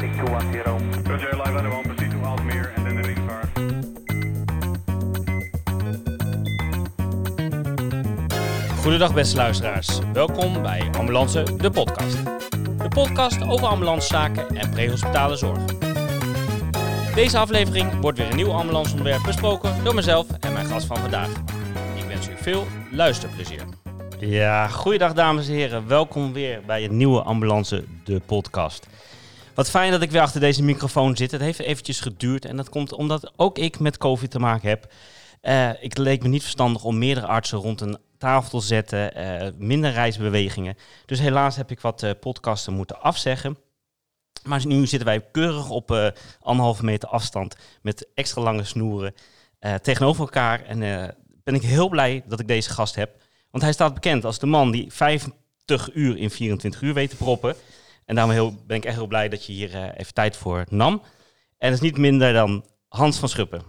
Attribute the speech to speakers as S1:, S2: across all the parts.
S1: heading 210.
S2: Roger, live one, proceed to Almere and then the.
S3: Goedendag beste luisteraars. Welkom bij Ambulance, de podcast. De podcast over ambulancezaken en prehospitale zorg. Deze aflevering wordt weer een nieuw ambulanceonderwerp besproken door mezelf en mijn gast van vandaag. Ik wens u veel luisterplezier. Ja, goeiedag dames en heren. Welkom weer bij een nieuwe Ambulance, de podcast. Wat fijn dat ik weer achter deze microfoon zit. Het heeft eventjes geduurd en dat komt omdat ook ik met COVID te maken heb. Uh, ik leek me niet verstandig om meerdere artsen rond een tafel te zetten, uh, minder reisbewegingen. Dus helaas heb ik wat uh, podcasten moeten afzeggen. Maar nu zitten wij keurig op anderhalve meter afstand met extra lange snoeren tegenover elkaar. En ben ik heel blij dat ik deze gast heb. Want hij staat bekend als de man die 50 uur in 24 uur weet te proppen. En daarom heel, ben ik echt heel blij dat je hier even tijd voor nam. En dat is niet minder dan Hans van Schuppen.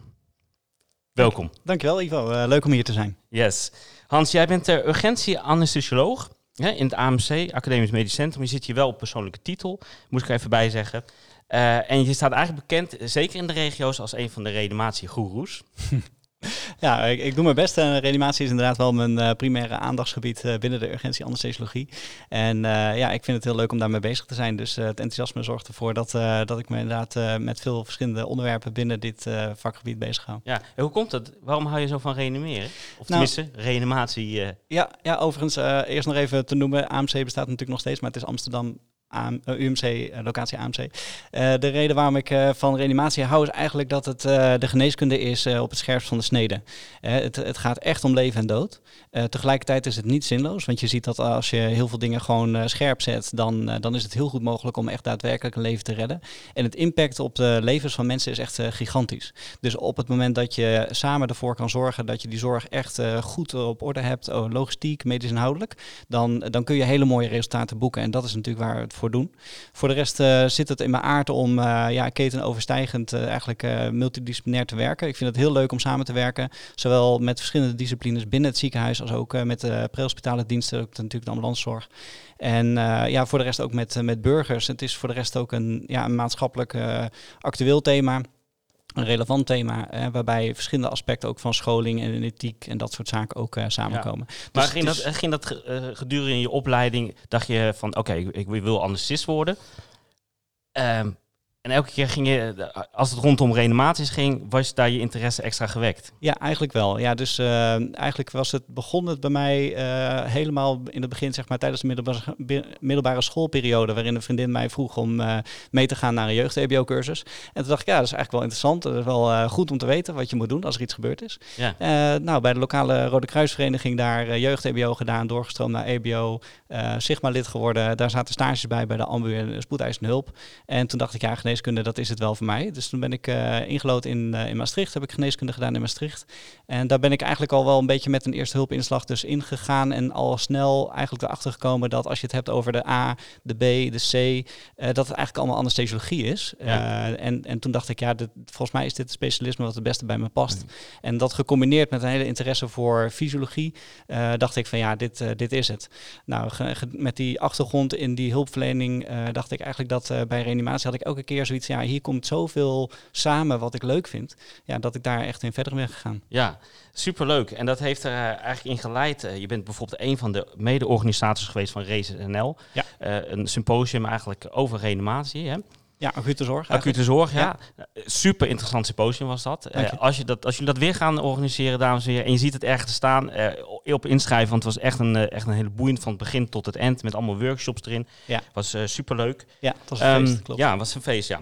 S3: Welkom.
S4: Dank, dankjewel Ivo, uh, leuk om hier te zijn.
S3: Yes. Hans, jij bent uh, urgentie-anesthesioloog hè, in het AMC, Academisch Medisch Centrum. Je zit hier wel op persoonlijke titel, moet ik er even bij zeggen. Uh, en je staat eigenlijk bekend, zeker in de regio's, als een van de reanimatiegoeroes.
S4: Ja, ik, ik, doe mijn best. En reanimatie is inderdaad wel mijn uh, primaire aandachtsgebied uh, binnen de urgentie anesthesiologie. En uh, ja, ik vind het heel leuk om daarmee bezig te zijn. Dus het enthousiasme zorgt ervoor dat, dat ik me inderdaad met veel verschillende onderwerpen binnen dit vakgebied bezig hou.
S3: Ja, en hoe komt dat? Waarom hou je zo van reanimeren? Of tenminste, nou, reanimatie?
S4: Ja, ja, overigens, eerst nog even te noemen. AMC bestaat natuurlijk nog steeds, maar het is Amsterdam Uh, UMC, uh, locatie AMC. Uh, de reden waarom ik van reanimatie hou is eigenlijk dat het de geneeskunde is op het scherpst van de snede. Het, het, gaat echt om leven en dood. tegelijkertijd is het niet zinloos, want je ziet dat als je heel veel dingen gewoon scherp zet, dan, dan is het heel goed mogelijk om echt daadwerkelijk een leven te redden. En het impact op de levens van mensen is echt gigantisch. Dus op het moment dat je samen ervoor kan zorgen dat je die zorg echt goed op orde hebt, oh, logistiek, medisch inhoudelijk, dan, dan kun je hele mooie resultaten boeken. En dat is natuurlijk waar het voor doen. Voor de rest uh, zit het in mijn aard om uh, ja, ketenoverstijgend uh, eigenlijk multidisciplinair te werken. Ik vind het heel leuk om samen te werken, zowel met verschillende disciplines binnen het ziekenhuis als ook met de prehospitale diensten, ook natuurlijk de ambulancezorg. En ja, voor de rest ook met, met burgers. Het is voor de rest ook een, ja, een maatschappelijk actueel thema een relevant thema, eh, waarbij verschillende aspecten ook van scholing en ethiek en dat soort zaken ook uh, samenkomen.
S3: Ja. Maar dus ging, dat, ging dat uh, gedurende je opleiding, dacht je van oké, okay, ik, ik, wil anesthesist worden. Um, en elke keer ging je, als het rondom reanimaties ging, was daar je interesse extra gewekt?
S4: Ja, eigenlijk wel. Ja, dus uh, eigenlijk was het, begon het bij mij uh, helemaal in het begin, zeg maar, tijdens de middelbare, middelbare schoolperiode, waarin een vriendin mij vroeg om uh, mee te gaan naar een jeugd-EBO-cursus. En toen dacht ik, ja, dat is eigenlijk wel interessant. Dat is wel goed om te weten wat je moet doen als er iets gebeurd is. Ja. nou, bij de lokale Rode Kruisvereniging daar jeugd-EBO gedaan, doorgestroomd naar EBO, Sigma-lid geworden. Daar zaten stages bij bij de ambu en spoedeisende hulp. En toen dacht ik, ja, geneeskunde, dat is het wel voor mij. Dus toen ben ik uh, ingelood in, uh, in Maastricht, heb ik geneeskunde gedaan in Maastricht. En daar ben ik eigenlijk al wel een beetje met een eerste hulpinslag dus ingegaan en al snel eigenlijk erachter gekomen dat als je het hebt over de A, de B, de C, uh, dat het eigenlijk allemaal anesthesiologie is. Ja. en, en toen dacht ik, ja, dit, volgens mij is dit het specialisme wat het beste bij me past. En dat gecombineerd met een hele interesse voor fysiologie, dacht ik van ja, dit, dit is het. Nou, met die achtergrond in die hulpverlening dacht ik eigenlijk dat bij reanimatie had ik elke keer zoiets, ja, hier komt zoveel samen wat ik leuk vind, ja, dat ik daar echt in verder ben gegaan.
S3: Ja, superleuk. En dat heeft er uh, eigenlijk in geleid. Uh, je bent bijvoorbeeld een van de mede-organisators geweest van Race NL. Ja. Uh, een symposium eigenlijk over reanimatie. Hè?
S4: Ja, acute zorg.
S3: Acute zorg, ja. ja. Super interessant symposium was dat. Uh, als, je dat als jullie dat weer gaan organiseren, dames en heren, en je ziet het ergens te staan, uh, op inschrijven, want het was echt een, uh, echt een hele boeiend van het begin tot het eind, met allemaal workshops erin. Ja. Was super leuk.
S4: Ja, het was een feest, um, klopt.
S3: Ja, was een feest, ja.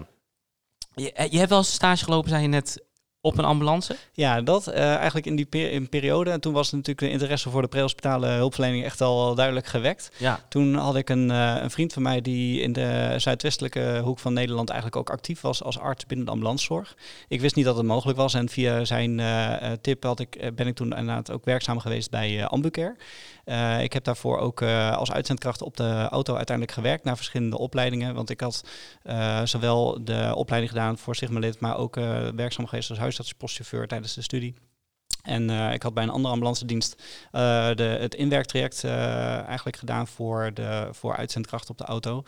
S3: Je, je hebt wel eens stage gelopen, zei je net, op een ambulance?
S4: Ja, dat uh, eigenlijk in die per in periode. En toen was natuurlijk de interesse voor de prehospitale hulpverlening echt al duidelijk gewekt. Ja. Toen had ik een, uh, een vriend van mij die in de zuidwestelijke hoek van Nederland eigenlijk ook actief was als arts binnen de ambulancezorg. Ik wist niet dat het mogelijk was en via zijn uh, tip had ik, ben ik toen inderdaad ook werkzaam geweest bij Ambucare. Uh, ik heb daarvoor ook uh, als uitzendkracht op de auto uiteindelijk gewerkt naar verschillende opleidingen. Want ik had uh, zowel de opleiding gedaan voor Sigma-lid, maar ook werkzaam geweest als huisarts, postchauffeur tijdens de studie. En uh, ik had bij een andere ambulance dienst uh, de, het inwerktraject uh, eigenlijk gedaan voor, de, voor uitzendkracht op de auto.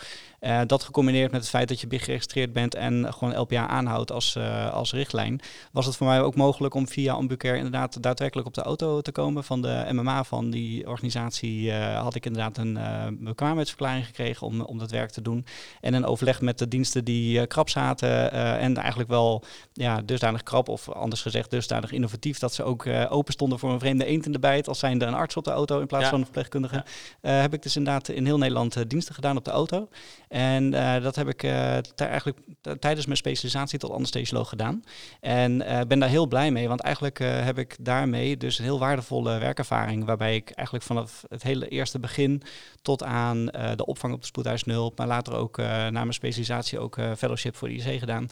S4: dat gecombineerd met het feit dat je BIG geregistreerd bent en gewoon LPA aanhoudt als, als richtlijn, was het voor mij ook mogelijk om via Ambucare inderdaad daadwerkelijk op de auto te komen. Van de MMA van die organisatie had ik inderdaad een bekwaamheidsverklaring gekregen om, om dat werk te doen. En een overleg met de diensten die krap zaten en eigenlijk wel ja, dusdanig krap of anders gezegd dusdanig innovatief dat ze ook uh, open stonden voor een vreemde eend in de bijt. Als zijnde een arts op de auto in plaats van een verpleegkundige. Ja. Uh, heb ik dus inderdaad in heel Nederland uh, diensten gedaan op de auto. En dat heb ik eigenlijk tijdens mijn specialisatie tot anesthesioloog gedaan. En ben daar heel blij mee, want eigenlijk heb ik daarmee dus een heel waardevolle werkervaring. Waarbij ik eigenlijk vanaf het hele eerste begin tot aan de opvang op de spoedhuisnul, maar later ook na mijn specialisatie ook fellowship voor de IC gedaan.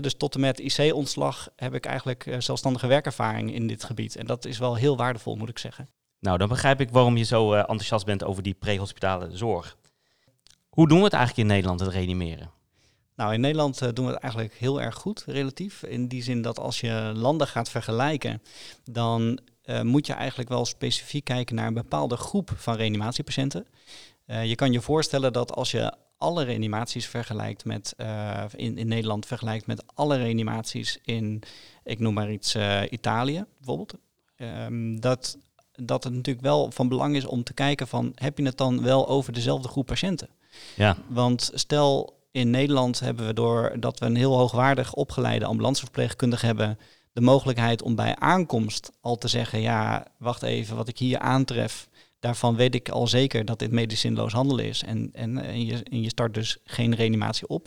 S4: dus tot en met IC-ontslag heb ik eigenlijk zelfstandige werkervaring in dit gebied. En dat is wel heel waardevol, moet ik zeggen.
S3: Nou, dan begrijp ik waarom je zo uh, enthousiast bent over die prehospitale zorg. Hoe doen we het eigenlijk in Nederland, het reanimeren?
S4: Nou, in Nederland uh, doen we het eigenlijk heel erg goed, relatief. In die zin dat als je landen gaat vergelijken, dan uh, moet je eigenlijk wel specifiek kijken naar een bepaalde groep van reanimatiepatiënten. je kan je voorstellen dat als je alle reanimaties vergelijkt met in, in Nederland vergelijkt met alle reanimaties in ik noem maar iets, uh, Italië bijvoorbeeld. Um, dat, dat het natuurlijk wel van belang is om te kijken van heb je het dan wel over dezelfde groep patiënten? Ja. Want stel in Nederland hebben we door dat we een heel hoogwaardig opgeleide ambulanceverpleegkundige hebben, de mogelijkheid om bij aankomst al te zeggen, ja, wacht even, wat ik hier aantref, daarvan weet ik al zeker dat dit medicinloos handelen is. En, en, en, je, en je start dus geen reanimatie op.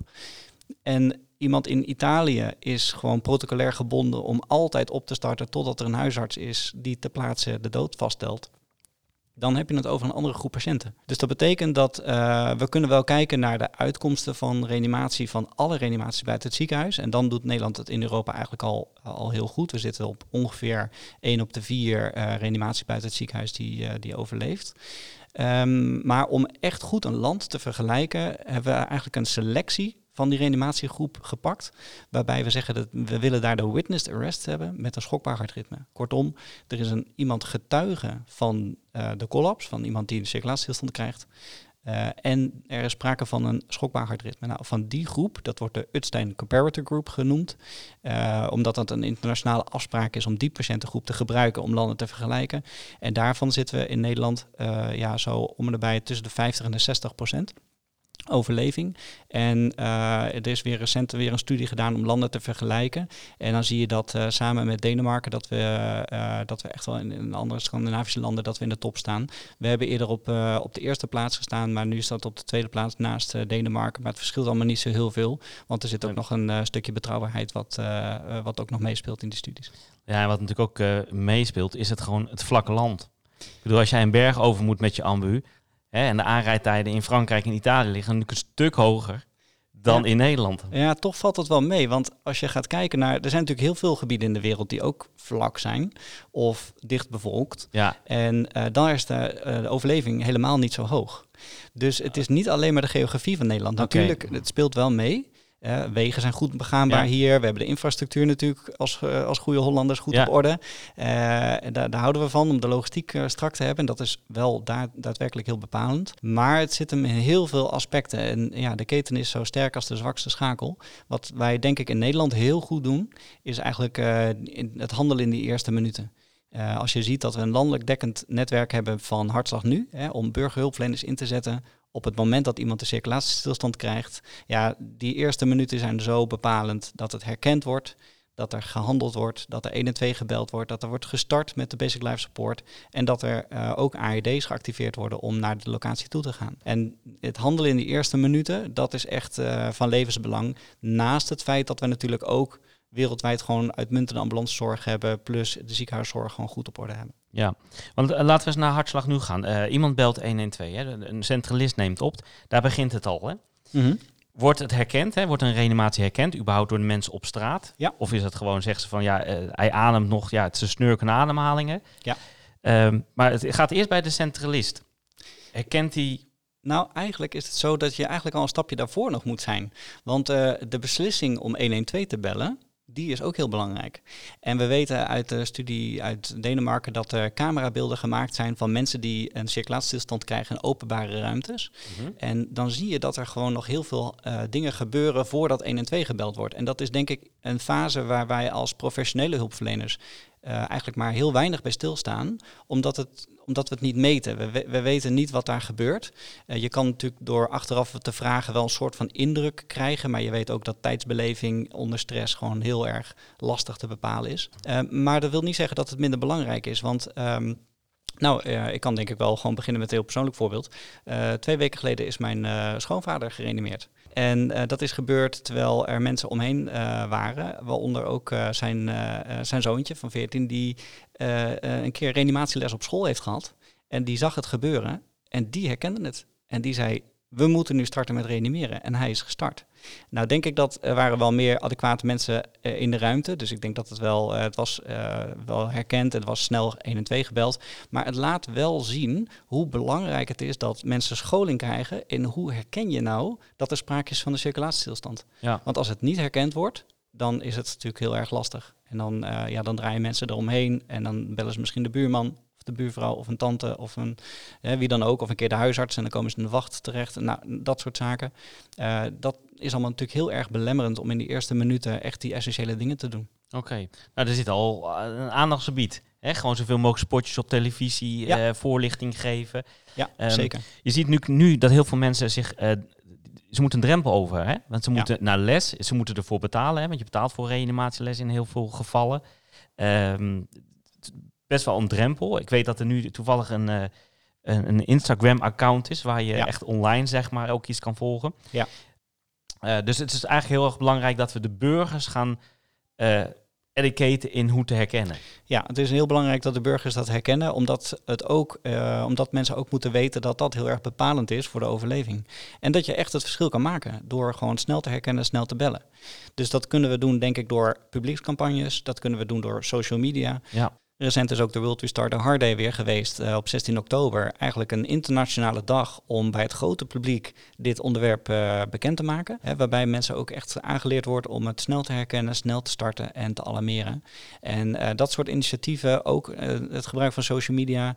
S4: En iemand in Italië is gewoon protocolair gebonden om altijd op te starten totdat er een huisarts is die ter plaatse de dood vaststelt. Dan heb je het over een andere groep patiënten. Dus dat betekent dat uh, we kunnen wel kijken naar de uitkomsten van reanimatie van alle reanimaties buiten het ziekenhuis. En dan doet Nederland het in Europa eigenlijk al, al heel goed. We zitten op ongeveer 1 op de 4 uh, reanimatie buiten het ziekenhuis die, uh, die overleeft. Um, maar om echt goed een land te vergelijken, hebben we eigenlijk een selectie van die reanimatiegroep gepakt. Waarbij we zeggen dat we willen daar de witnessed arrest hebben met een schokbaar hartritme. Kortom, er is een, iemand getuige van uh, de collapse, van iemand die een circulatiestilstand krijgt. Uh, en er is sprake van een schokbaar hartritme. Nou, van die groep, dat wordt de Utstein Comparator Group genoemd, uh, omdat dat een internationale afspraak is om die patiëntengroep te gebruiken om landen te vergelijken. En daarvan zitten we in Nederland ja, zo om en nabij tussen de 50 en de 60 procent overleving. En uh, er is weer recent weer een studie gedaan om landen te vergelijken. En dan zie je dat uh, samen met Denemarken dat we, uh, dat we echt wel in, in, andere Scandinavische landen dat we in de top staan. We hebben eerder op, op de eerste plaats gestaan, maar nu staat op de tweede plaats naast Denemarken. Maar het verschilt allemaal niet zo heel veel, want er zit ook nog een stukje betrouwbaarheid wat, wat ook nog meespeelt in die studies.
S3: Ja, en wat natuurlijk ook meespeelt is het gewoon het vlakke land. Ik bedoel, als jij een berg over moet met je ambu, Hè, en de aanrijdtijden in Frankrijk en Italië liggen natuurlijk een stuk hoger dan in Nederland.
S4: Ja, toch valt het wel mee. Want als je gaat kijken naar. Er zijn natuurlijk heel veel gebieden in de wereld die ook vlak zijn of dicht bevolkt. Ja. En uh, dan is de, uh, de, overleving helemaal niet zo hoog. Dus het is niet alleen maar de geografie van Nederland. Okay. Natuurlijk, het speelt wel mee. Uh, wegen zijn goed begaanbaar ja. hier. We hebben de infrastructuur natuurlijk als, uh, als goede Hollanders goed ja. op orde. Uh, daar, daar, houden we van om de logistiek strak te hebben. En dat is wel da daadwerkelijk heel bepalend. Maar het zit hem in heel veel aspecten. En ja, de keten is zo sterk als de zwakste schakel. Wat wij denk ik in Nederland heel goed doen, is eigenlijk in het handelen in die eerste minuten. Uh, als je ziet dat we een landelijk dekkend netwerk hebben van Hartslag Nu, hè, om burgerhulpverleners in te zetten op het moment dat iemand de circulatiestilstand krijgt, ja, die eerste minuten zijn zo bepalend dat het herkend wordt, dat er gehandeld wordt, dat er 1 en 2 gebeld wordt, dat er wordt gestart met de Basic Life Support en dat er uh, ook AED's geactiveerd worden om naar de locatie toe te gaan. En het handelen in die eerste minuten, dat is echt uh, van levensbelang. Naast het feit dat we natuurlijk ook wereldwijd gewoon uitmuntende ambulancezorg hebben, plus de ziekenhuiszorg gewoon goed op orde hebben.
S3: Ja, want uh, laten we eens naar hartslag nu gaan. Uh, iemand belt 112, hè? een centralist neemt op, daar begint het al. Hè? Mm -hmm. Wordt het herkend, hè? wordt een reanimatie herkend, überhaupt door de mensen op straat? Ja. Of is het gewoon, zeggen ze van, ja, uh, hij ademt nog, ja, het is een snurkende ademhalingen. Ja. Um, maar het gaat eerst bij de centralist. Herkent hij
S4: nou, eigenlijk is het zo dat je eigenlijk al een stapje daarvoor nog moet zijn. Want uh, de beslissing om 112 te bellen, die is ook heel belangrijk. En we weten uit de studie uit Denemarken dat er camerabeelden gemaakt zijn van mensen die een circulatiestilstand krijgen in openbare ruimtes.
S3: Mhm.
S4: En dan zie je dat er gewoon nog heel veel eh, dingen gebeuren voordat 112 gebeld wordt. En dat is denk ik een fase waar wij als professionele hulpverleners eh, eigenlijk maar heel weinig bij stilstaan, omdat, het, omdat we het niet meten. We, we, we weten niet wat daar gebeurt. Eh, je kan natuurlijk door achteraf te vragen wel een soort van indruk krijgen, maar je weet ook dat tijdsbeleving onder stress gewoon heel erg lastig te bepalen is. Eh, maar dat wil niet zeggen dat het minder belangrijk is, want... ehm, nou, eh, ik kan denk ik wel gewoon beginnen met een heel persoonlijk voorbeeld. Twee weken geleden is mijn schoonvader gereanimeerd. En dat is gebeurd terwijl er mensen omheen waren, waaronder ook zijn, zijn zoontje van 14, die een keer reanimatieles op school heeft gehad. En die zag het gebeuren en die herkende het. En die zei, we moeten nu starten met reanimeren. En hij is gestart. Nou denk ik dat er waren wel meer adequate mensen eh, in de ruimte. Dus ik denk dat het wel, eh, het was eh, wel herkend. Het was snel 112 gebeld. Maar het laat wel zien hoe belangrijk het is dat mensen scholing krijgen in hoe herken je nou dat er sprake is van de circulatiestilstand.
S3: Ja.
S4: Want als het niet herkend wordt, dan is het natuurlijk heel erg lastig. En dan, eh, ja, dan draaien mensen eromheen en dan bellen ze misschien de buurman of de buurvrouw of een tante of een, wie dan ook. Of een keer de huisarts en dan komen ze in de wacht terecht. Nou, dat soort zaken. Eh, dat is allemaal natuurlijk heel erg belemmerend om in die eerste minuten echt die essentiële dingen te doen.
S3: Oké, nou er zit al eh, een aandachtsgebied. Hè? Gewoon zoveel mogelijk spotjes op televisie,
S4: Ja.
S3: voorlichting geven.
S4: Ja,
S3: Ehm,
S4: zeker.
S3: Je ziet nu, nu dat heel veel mensen zich... ze moeten een drempel over, hè? Want ze
S4: Ja.
S3: moeten naar les, ze moeten ervoor betalen, hè? Want je betaalt voor reanimatieles in heel veel gevallen. Ehm, best wel een drempel. Ik weet dat er nu toevallig een, eh, een, een Instagram-account is... waar je
S4: Ja.
S3: echt online, zeg maar, ook iets kan volgen.
S4: Ja.
S3: Eh, dus het is eigenlijk heel erg belangrijk dat we de burgers gaan... eh educaten in hoe te herkennen.
S4: Ja, het is heel belangrijk dat de burgers dat herkennen, omdat, het ook, eh, omdat mensen ook moeten weten dat dat heel erg bepalend is voor de overleving. En dat je echt het verschil kan maken door gewoon snel te herkennen, snel te bellen. Dus dat kunnen we doen, denk ik, door publiekscampagnes, dat kunnen we doen door social media.
S3: Ja.
S4: Recent is ook de World Restart a Hard Day weer geweest eh, op 16 oktober. Eigenlijk een internationale dag om bij het grote publiek dit onderwerp eh, bekend te maken. Hè, waarbij mensen ook echt aangeleerd wordt om het snel te herkennen, snel te starten en te alarmeren. En eh, dat soort initiatieven, ook het gebruik van social media,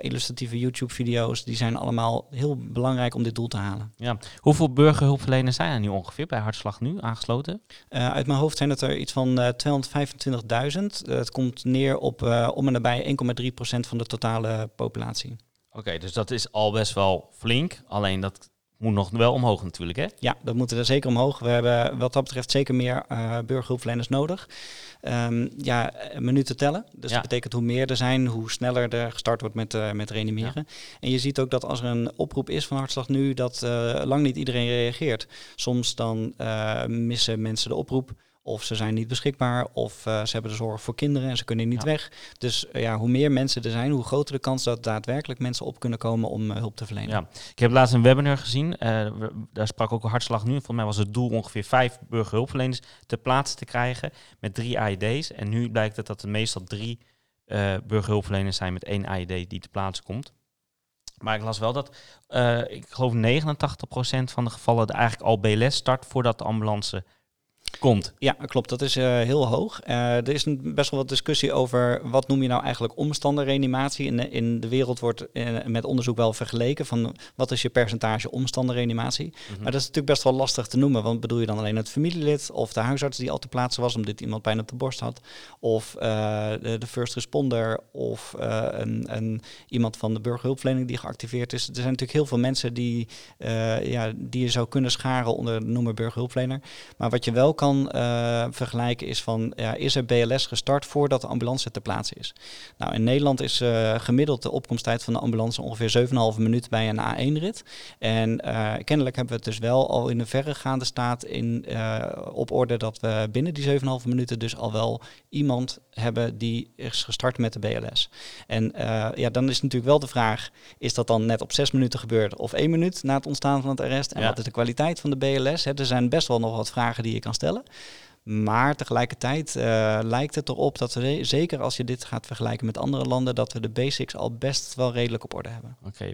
S4: illustratieve YouTube-video's, die zijn allemaal heel belangrijk om dit doel te halen.
S3: Ja. Hoeveel burgerhulpverleners zijn er nu ongeveer bij Hartslag nu aangesloten?
S4: Uit mijn hoofd zijn het er iets van eh 225.000. Eh, het komt neer op eh, om en nabij 1,3% van de totale populatie.
S3: Oké, dus dat is al best wel flink. Alleen dat moet nog wel omhoog natuurlijk, hè?
S4: Ja, dat moeten er zeker omhoog. We hebben wat dat betreft zeker meer burgerhulpverleners nodig. Ehm, ja, minuten tellen. Dus
S3: Ja.
S4: dat betekent hoe meer er zijn, hoe sneller er gestart wordt met, eh, met reanimeren. En je ziet ook dat als er een oproep is van Hartslag Nu, dat lang niet iedereen reageert. Soms dan missen mensen de oproep. Of ze zijn niet beschikbaar, of eh, ze hebben de zorg voor kinderen en ze kunnen niet
S3: Ja.
S4: weg. Dus eh, ja, hoe meer mensen er zijn, hoe groter de kans dat daadwerkelijk mensen op kunnen komen om eh, hulp te verlenen.
S3: Ja. Ik heb laatst een webinar gezien. daar sprak ook een hartslag nu. Volgens mij was het doel ongeveer vijf burgerhulpverleners ter plaatse te krijgen met drie AED's. En nu blijkt het dat er meestal drie burgerhulpverleners zijn met één AED die te plaatse komt. Maar ik las wel dat, ik geloof 89% van de gevallen er eigenlijk al BLS start voordat de ambulance komt.
S4: Ja, klopt. Dat is eh, heel hoog. Eh, er is een, best wel wat discussie over wat noem je nou eigenlijk omstandenreanimatie. In de, in de wereld wordt eh, met onderzoek wel vergeleken van wat is je percentage omstandenreanimatie.
S3: Mhm.
S4: Maar dat is natuurlijk best wel lastig te noemen. Want bedoel je dan alleen het familielid of de huisarts die al te plaatsen was omdat iemand pijn op de borst had. Of de, de first responder of een, een, iemand van de burgerhulpverlening die geactiveerd is. Er zijn natuurlijk heel veel mensen die, ja, die je zou kunnen scharen onder de noemer burgerhulpverlener. Maar wat je wel kan eh, vergelijken is van, ja, is er BLS gestart voordat de ambulance ter plaatse is? Nou, in Nederland is eh, gemiddeld de opkomsttijd van de ambulance ongeveer 7,5 minuten bij een A1-rit. En eh, kennelijk hebben we het dus wel al in een verregaande staat in, op orde dat we binnen die 7,5 minuten dus al wel iemand hebben die is gestart met de BLS. En eh, ja, dan is natuurlijk wel de vraag, is dat dan net op 6 minuten gebeurd of 1 minuut na het ontstaan van het arrest? En
S3: Ja.
S4: wat is de kwaliteit van de BLS? Er zijn best wel nog wat vragen die je kan stellen. Maar tegelijkertijd eh, lijkt het erop dat we, zeker als je dit gaat vergelijken met andere landen, dat we de basics al best wel redelijk op orde hebben.
S3: Oké.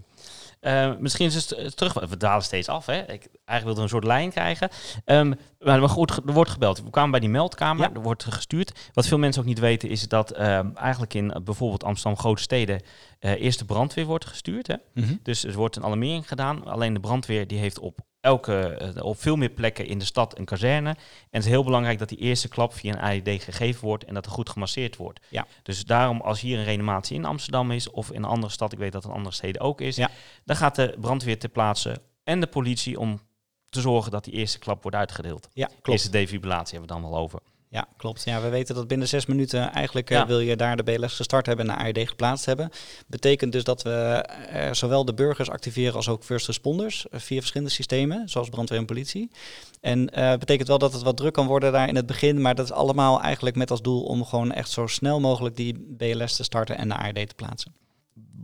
S3: Uh, misschien is het terug. We dalen steeds af. Hè? Ik, eigenlijk wilde een soort lijn krijgen. Um, maar goed, er wordt gebeld. We kwamen bij die meldkamer. Ja. Er wordt gestuurd. Wat veel mensen ook niet weten is dat uh, eigenlijk in bijvoorbeeld Amsterdam grote steden uh, eerst de brandweer wordt gestuurd. Hè? Mm -hmm. Dus er wordt een alarmering gedaan. Alleen de brandweer die heeft op elke, op veel meer plekken in de stad een kazerne. En het is heel belangrijk dat die eerste klap via een AED gegeven wordt en dat er goed gemasseerd wordt.
S4: Ja.
S3: Dus daarom als hier een reanimatie in Amsterdam is of in een andere stad, ik weet dat het in andere steden ook is, ja. dan gaat de brandweer ter plaatse en de politie om te zorgen dat die eerste klap wordt uitgedeeld.
S4: Ja, klopt.
S3: Eerste defibrillatie hebben we dan wel over.
S4: Ja, klopt. Ja, we weten dat binnen zes minuten eigenlijk ja. uh, wil je daar de BLS gestart hebben en de ARD geplaatst hebben. Betekent dus dat we uh, zowel de burgers activeren als ook first responders uh, via verschillende systemen, zoals brandweer en politie. En betekent wel dat het wat druk kan worden daar in het begin, maar dat is allemaal eigenlijk met als doel om gewoon echt zo snel mogelijk die BLS te starten en de ARD te plaatsen.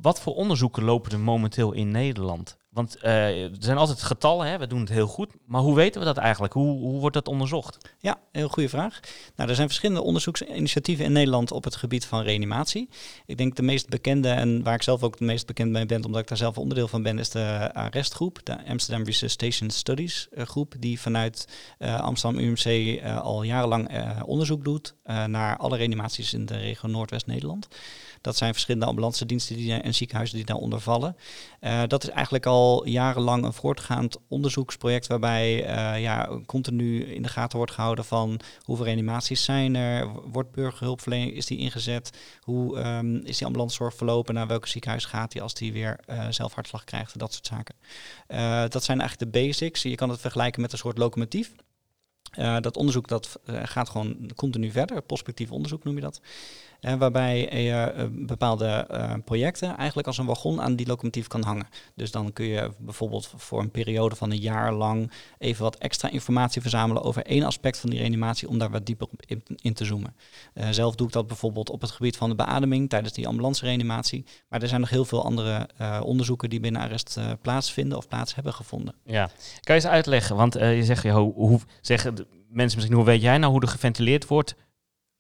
S3: Wat voor onderzoeken lopen er momenteel in Nederland? Want uh, er zijn altijd getallen, hè? we doen het heel goed. Maar hoe weten we dat eigenlijk? Hoe, hoe wordt dat onderzocht?
S4: Ja, heel goede vraag. Nou, er zijn verschillende onderzoeksinitiatieven in Nederland op het gebied van reanimatie. Ik denk de meest bekende en waar ik zelf ook het meest bekend bij ben, omdat ik daar zelf onderdeel van ben, is de arrestgroep, de Amsterdam Resuscitation Studies groep, die vanuit uh, Amsterdam UMC al jarenlang onderzoek doet naar alle reanimaties in de regio Noordwest-Nederland. Dat zijn verschillende ambulance diensten die, en ziekenhuizen die daaronder vallen. Uh, dat is eigenlijk al jarenlang een voortgaand onderzoeksproject waarbij uh, ja, continu in de gaten wordt gehouden van hoeveel reanimaties zijn er, wordt burgerhulpverlening, is die ingezet, hoe um, is die ambulancezorg verlopen, naar welk ziekenhuis gaat die als die weer uh, zelf hartslag krijgt, dat soort zaken. dat zijn eigenlijk de basics. Je kan het vergelijken met een soort locomotief. Dat onderzoek dat, gaat gewoon continu verder, prospectief onderzoek noem je dat. Uh, waarbij je bepaalde projecten eigenlijk als een wagon aan die locomotief kan hangen. Dus dan kun je bijvoorbeeld voor een periode van een jaar lang even wat extra informatie verzamelen over één aspect van die reanimatie om daar wat dieper op in, te zoomen. zelf doe ik dat bijvoorbeeld op het gebied van de beademing tijdens die ambulance reanimatie. Maar er zijn nog heel veel andere onderzoeken die binnen arrest plaatsvinden of plaats hebben gevonden.
S3: Ja, kan je eens uitleggen? Want je zegt, je, hoe, hoe zeggen mensen misschien, hoe weet jij nou hoe er geventileerd wordt?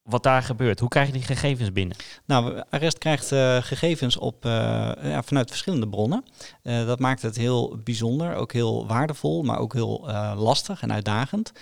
S3: Wat daar gebeurt. Hoe krijg je die gegevens binnen?
S4: Nou, Arrest krijgt uh, gegevens op, uh, ja, vanuit verschillende bronnen. Uh, dat maakt het heel bijzonder, ook heel waardevol, maar ook heel lastig en uitdagend.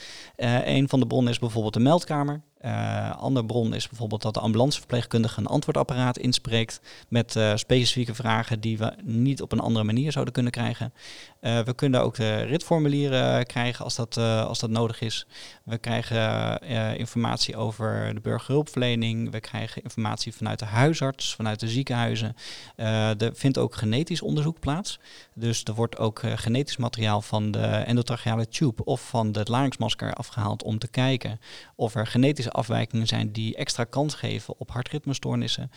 S4: een van de bronnen is bijvoorbeeld de meldkamer. Uh, andere bron is bijvoorbeeld dat de ambulanceverpleegkundige een antwoordapparaat inspreekt met uh, specifieke vragen die we niet op een andere manier zouden kunnen krijgen. Uh, we kunnen ook de ritformulieren krijgen als dat, als dat nodig is. We krijgen informatie over de burgerhulpverlening. We krijgen informatie vanuit de huisarts, vanuit de ziekenhuizen. er vindt ook genetisch onderzoek plaats. Dus er wordt ook genetisch materiaal van de endotracheale tube of van het laringsmasker afgehaald om te kijken of er afwijkingen zijn die extra kans geven op hartritmestoornissen.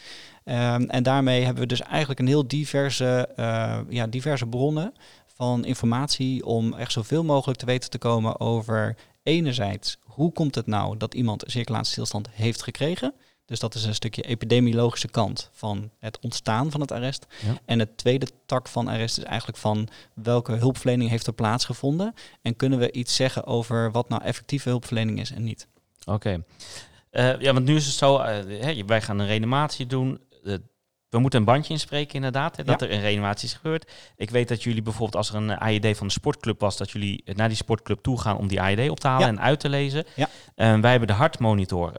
S4: Um, en daarmee hebben we dus eigenlijk een heel diverse, uh, ja, diverse bronnen van informatie om echt zoveel mogelijk te weten te komen over enerzijds hoe komt het nou dat iemand een circulatiestilstand heeft gekregen. Dus dat is een stukje epidemiologische kant van het ontstaan van het arrest. Ja. En het tweede tak van arrest is eigenlijk van welke hulpverlening heeft er plaatsgevonden. En kunnen we iets zeggen over wat nou effectieve hulpverlening is en niet.
S3: Oké. Uh, ja, want nu is het zo, uh, hè, wij gaan een reanimatie doen. We moeten een bandje inspreken inderdaad, hè, dat ja. er een reanimatie is gebeurd. Ik weet dat jullie bijvoorbeeld als er een AED van de sportclub was, dat jullie naar die sportclue toe gaan om die AED op te halen ja. en uit te lezen.
S4: Ja.
S3: wij hebben de hartmonitor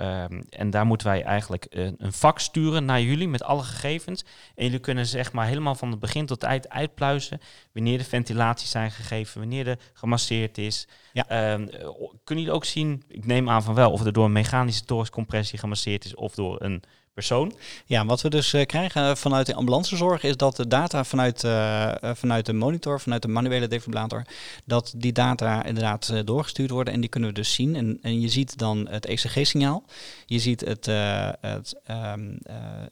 S3: en daar moeten wij eigenlijk een fax sturen naar jullie met alle gegevens. En jullie kunnen zeg maar helemaal van het begin tot het eind uitpluizen wanneer de ventilaties zijn gegeven, wanneer er gemasseerd is.
S4: Ja.
S3: Um, kunnen jullie ook zien, ik neem aan van wel, of er door een mechanische thoraxcompressie gemasseerd is of door een persoon?
S4: Ja, wat we dus uh, krijgen vanuit de ambulancezorg is dat de data vanuit, uh, vanuit de monitor, vanuit de manuele defibrillator, dat die data inderdaad uh, doorgestuurd worden en die kunnen we dus zien. En, en je ziet dan het ECG-signaal, je ziet het, het um,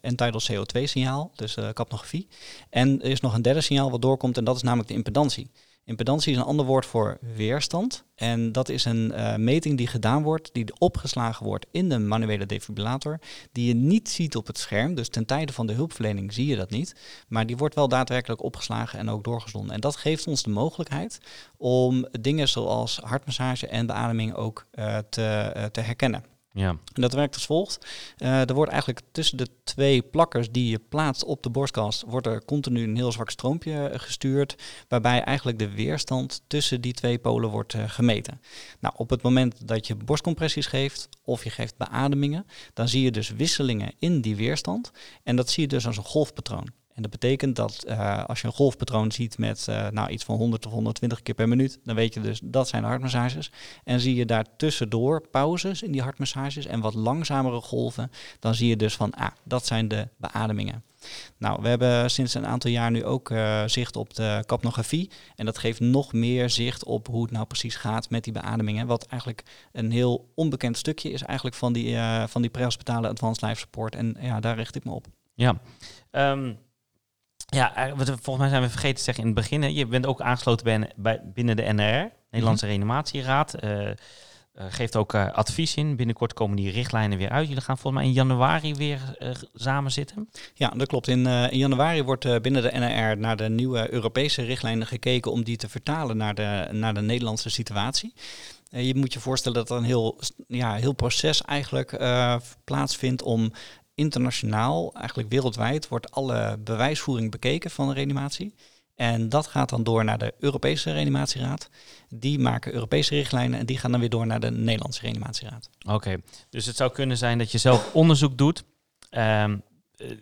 S4: end-tidal CO2-signaal, dus capnografie. En er is nog een derde signaal wat doorkomt en dat is namelijk de impedantie. Impedantie is een ander woord voor weerstand. En dat is een uh, meting die gedaan wordt, die opgeslagen wordt in de manuele defibrillator, die je niet ziet op het scherm. Dus ten tijde van de hulpverlening zie je dat niet. Maar die wordt wel daadwerkelijk opgeslagen en ook doorgezonden. En dat geeft ons de mogelijkheid om dingen zoals hartmassage en beademing ook uh, te, uh, te herkennen.
S3: Ja.
S4: En dat werkt als volgt. Uh, er wordt eigenlijk tussen de twee plakkers die je plaatst op de borstkast, wordt er continu een heel zwak stroompje gestuurd, waarbij eigenlijk de weerstand tussen die twee polen wordt uh, gemeten. Nou, op het moment dat je borstcompressies geeft of je geeft beademingen, dan zie je dus wisselingen in die weerstand. En dat zie je dus als een golfpatroon. En dat betekent dat uh, als je een golfpatroon ziet met uh, nou, iets van 100 of 120 keer per minuut, dan weet je dus dat zijn hartmassages. En zie je daar tussendoor pauzes in die hartmassages en wat langzamere golven, dan zie je dus van, ah, dat zijn de beademingen. Nou, we hebben sinds een aantal jaar nu ook uh, zicht op de capnografie. En dat geeft nog meer zicht op hoe het nou precies gaat met die beademingen. Wat eigenlijk een heel onbekend stukje is eigenlijk van die, uh, van die prehospitale advanced life support. En ja, daar richt ik me op.
S3: Ja, um, ja, volgens mij zijn we vergeten te zeggen in het begin. Hè, je bent ook aangesloten bij, bij, binnen de NR, Nederlandse mm -hmm. Reanimatieraad. Uh, geeft ook uh, advies in. Binnenkort komen die richtlijnen weer uit. Jullie gaan volgens mij in januari weer samen zitten.
S4: Ja, dat klopt. In, in januari wordt binnen de NR naar de nieuwe Europese richtlijnen gekeken om die te vertalen naar de, naar de Nederlandse situatie. je moet je voorstellen dat er een heel, ja, heel proces eigenlijk plaatsvindt om internationaal, eigenlijk wereldwijd, wordt alle bewijsvoering bekeken van de reanimatie. En dat gaat dan door naar de Europese reanimatieraad. Die maken Europese richtlijnen en die gaan dan weer door naar de Nederlandse reanimatieraad.
S3: Oké, okay. dus het zou kunnen zijn dat je zelf onderzoek doet, um,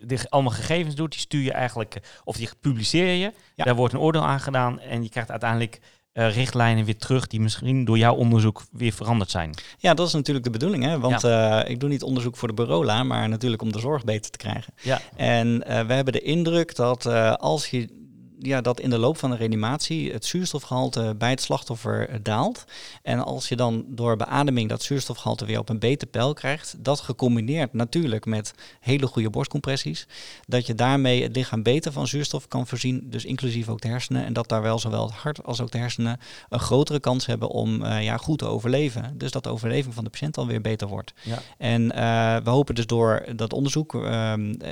S3: die allemaal gegevens doet, die stuur je eigenlijk, of die publiceer je. Ja. Daar wordt een oordeel aan gedaan en je krijgt uiteindelijk uh, richtlijnen weer terug die misschien door jouw onderzoek weer veranderd zijn.
S4: Ja, dat is natuurlijk de bedoeling. Hè? Want ja. uh, ik doe niet onderzoek voor de bureaula, maar natuurlijk om de zorg beter te krijgen.
S3: Ja.
S4: En uh, we hebben de indruk dat als je ja, dat in de loop van de reanimatie het zuurstofgehalte bij het slachtoffer daalt. En als je dan door beademing dat zuurstofgehalte weer op een beter peil krijgt, dat gecombineerd natuurlijk met hele goede borstcompressies, dat je daarmee het lichaam beter van zuurstof kan voorzien, dus inclusief ook de hersenen. En dat daar wel zowel het hart als ook de hersenen een grotere kans hebben om uh, ja, goed te overleven. Dus dat de overleving van de patiënt dan weer beter wordt.
S3: Ja.
S4: En uh, we hopen dus door dat onderzoek uh,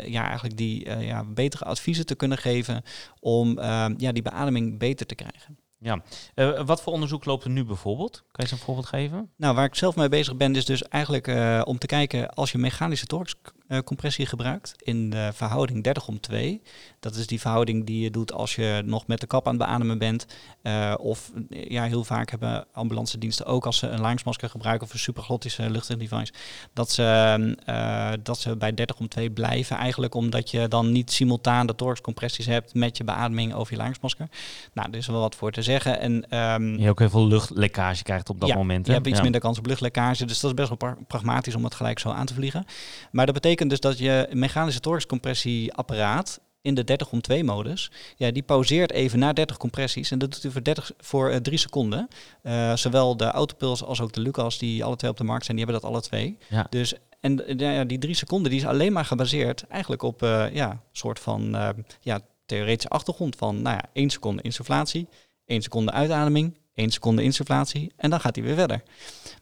S4: ja, eigenlijk die ja, betere adviezen te kunnen geven om uh, ja, die beademing beter te krijgen.
S3: Ja, uh, wat voor onderzoek loopt er nu bijvoorbeeld? Kan je eens een voorbeeld geven?
S4: Nou, waar ik zelf mee bezig ben, is dus eigenlijk uh, om te kijken als je mechanische thoraxcompressie gebruikt in de verhouding 30 om 2. Dat is die verhouding die je doet als je nog met de kap aan het beademen bent. Uh, of ja, heel vaak hebben ambulance diensten ook als ze een langsmasker gebruiken of een supraglottische luchtdevice, dat ze, dat ze bij 30 om 2 blijven. Eigenlijk omdat je dan niet simultaan de thoraxcompressies hebt met je beademing over je langsmasker. Nou, er is wel wat voor te zeggen. En, um,
S3: je ook heel veel luchtlekkage krijgt op dat
S4: ja,
S3: moment.
S4: Je hebt iets ja. minder kans op luchtlekkage, dus dat is best wel pra pragmatisch om het gelijk zo aan te vliegen. Maar dat betekent dus dat je mechanische thoraxcompressieapparaat in de 30 om 2 modus, ja, die pauzeert even na 30 compressies en dat doet hij voor, 30, voor uh, 3 seconden. Uh, zowel de Autopuls als ook de Lucas, die alle twee op de markt zijn, die hebben dat alle twee.
S3: Ja.
S4: Dus en ja, die drie seconden die is alleen maar gebaseerd eigenlijk op uh, ja, soort van ja, theoretische achtergrond van nou ja, 1 seconde insufflatie, 1 seconde uitademing, 1 seconde insufflatie en dan gaat hij weer verder.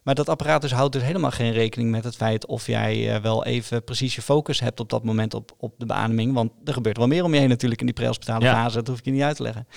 S4: Maar dat apparaat dus houdt dus helemaal geen rekening met het feit of jij uh, wel even precies je focus hebt op dat moment op, op de beademing. Want er gebeurt wel meer om je heen natuurlijk in die prehospitale
S3: Ja.
S4: fase, dat hoef ik je niet uit te leggen.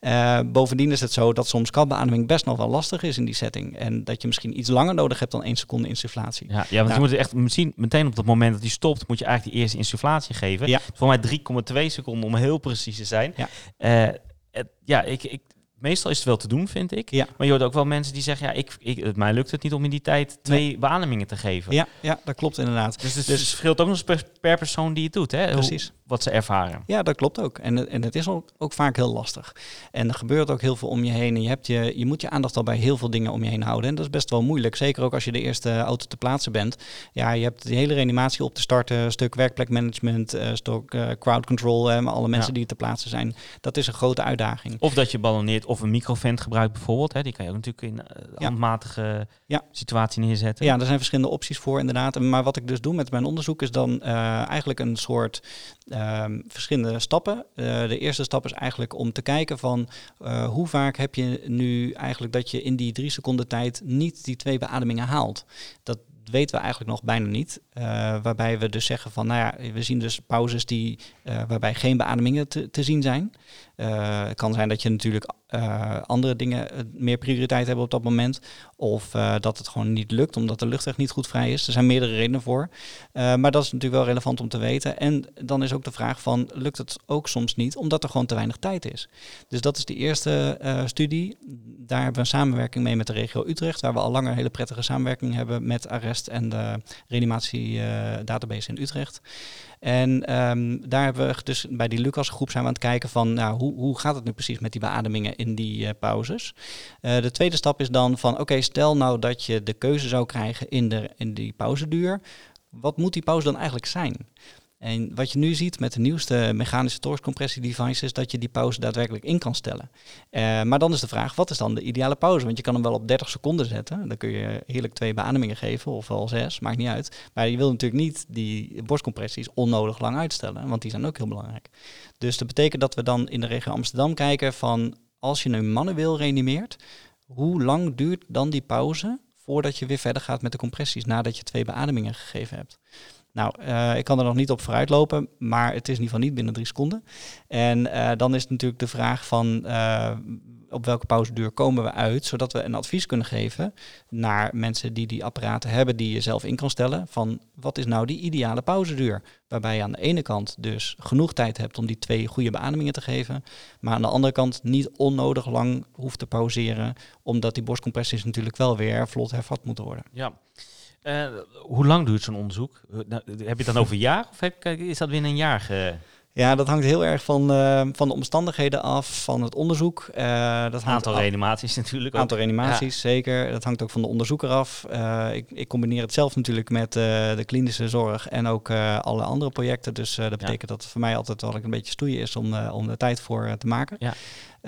S4: Uh, bovendien is het zo dat soms kapbeademing best nog wel lastig is in die setting. En dat je misschien iets langer nodig hebt dan 1 seconde insufflatie.
S3: Ja, ja want
S4: Nou.
S3: je moet het echt misschien meteen op het moment dat hij stopt, moet je eigenlijk die eerste insufflatie geven.
S4: Ja.
S3: Voor mij 3,2 seconden om heel precies te zijn.
S4: Ja.
S3: Eh, het- ja, ik, ik, meestal is het wel te doen, vind ik.
S4: Ja.
S3: Maar je hoort ook wel mensen die zeggen, ja, ik, ik, het, mij lukt het niet om in die tijd twee beademingen te geven.
S4: Ja, ja, dat klopt inderdaad.
S3: Dus het
S4: Dus-
S3: dus verschilt ook nog eens per, per persoon die het doet, hè?
S4: Precies.
S3: Wat ze ervaren.
S4: Ja, dat klopt ook. En, en het is ook, ook vaak heel lastig. En er gebeurt ook heel veel om je heen. En je, hebt je, je moet je aandacht al bij heel veel dingen om je heen houden. En dat is best wel moeilijk. Zeker ook als je de eerste auto te plaatsen bent. Ja, je hebt die hele reanimatie op te starten. Een stuk werkplekmanagement, eh, een stuk eh, crowd control. eh, maar alle mensen
S3: Ja.
S4: die te plaatsen zijn. Dat is een grote uitdaging.
S3: Of dat je balloneert of een microvent gebruikt bijvoorbeeld. Hè? Die kan je ook natuurlijk in uh,
S4: Ja.
S3: handmatige
S4: Ja.
S3: situatie neerzetten.
S4: Ja, er zijn verschillende opties voor inderdaad. Maar wat ik dus doe met mijn onderzoek is dan eh, eigenlijk een soort ehm, verschillende stappen. Eh, de eerste stap is eigenlijk om te kijken van eh, hoe vaak heb je nu eigenlijk dat je in die drie seconden tijd niet die twee beademingen haalt. Dat weten we eigenlijk nog bijna niet. Eh, waarbij we dus zeggen van, nou ja, we zien dus pauzes die, waarbij geen beademingen te, te zien zijn. Eh, het kan zijn dat je natuurlijk eh, andere dingen eh, meer prioriteit hebben op dat moment. Of dat het gewoon niet lukt omdat de lucht echt niet goed vrij is. Er zijn meerdere redenen voor. Maar dat is natuurlijk wel relevant om te weten. En dan is ook de vraag van, lukt het ook soms niet omdat er gewoon te weinig tijd is? Dus dat is de eerste studie. Daar hebben we een samenwerking mee met de regio Utrecht, waar we al langer een hele prettige samenwerking hebben met Arrest en de reanimatie eh, database in Utrecht. En ehm, daar hebben we dus bij die Lucas groep zijn we aan het kijken van nou, hoe, hoe gaat het nu precies met die beademingen in die eh, pauzes. Eh, de tweede stap is dan van oké, stel nou dat je de keuze zou krijgen in, de, in die pauzeduur. Wat moet die pauze dan eigenlijk zijn? En wat je nu ziet met de nieuwste mechanische torkscompressie-devices, is dat je die pauze daadwerkelijk in kan stellen. Eh, maar dan is de vraag, wat is dan de ideale pauze? Want je kan hem wel op 30 seconden zetten. Dan kun je heerlijk twee beademingen geven, of wel zes, maakt niet uit. Maar je wil natuurlijk niet die borstcompressies onnodig lang uitstellen, want die zijn ook heel belangrijk. Dus dat betekent dat we dan in de regio Amsterdam kijken van, als je een manueel reanimeert, hoe lang duurt dan die pauze voordat je weer verder gaat met de compressies, nadat je twee beademingen gegeven hebt? Nou, uh, ik kan er nog niet op vooruit lopen, maar het is in ieder geval niet binnen drie seconden. En uh, dan is natuurlijk de vraag van uh, op welke pauzeduur komen we uit, zodat we een advies kunnen geven naar mensen die die apparaten hebben, die je zelf in kan stellen, van wat is nou die ideale pauzeduur? Waarbij je aan de ene kant dus genoeg tijd hebt om die twee goede beademingen te geven, maar aan de andere kant niet onnodig lang hoeft te pauzeren, omdat die borstcompressies natuurlijk wel weer vlot hervat moeten worden.
S3: Ja. Uh, hoe lang duurt zo'n onderzoek? Nou, heb je het dan over een jaar of heb, is dat binnen een jaar? Ge...
S4: Ja, dat hangt heel erg van, uh, van de omstandigheden af, van het onderzoek.
S3: Dat aantal af, reanimaties natuurlijk ook.
S4: Aantal reanimaties, ja. zeker. Dat hangt ook van de onderzoeker af. Ik, ik, combineer het zelf natuurlijk met de klinische zorg en ook alle andere projecten. Dus dat betekent ja. dat het voor mij altijd wel een beetje stoeien is om, om er tijd voor te maken.
S3: Ja.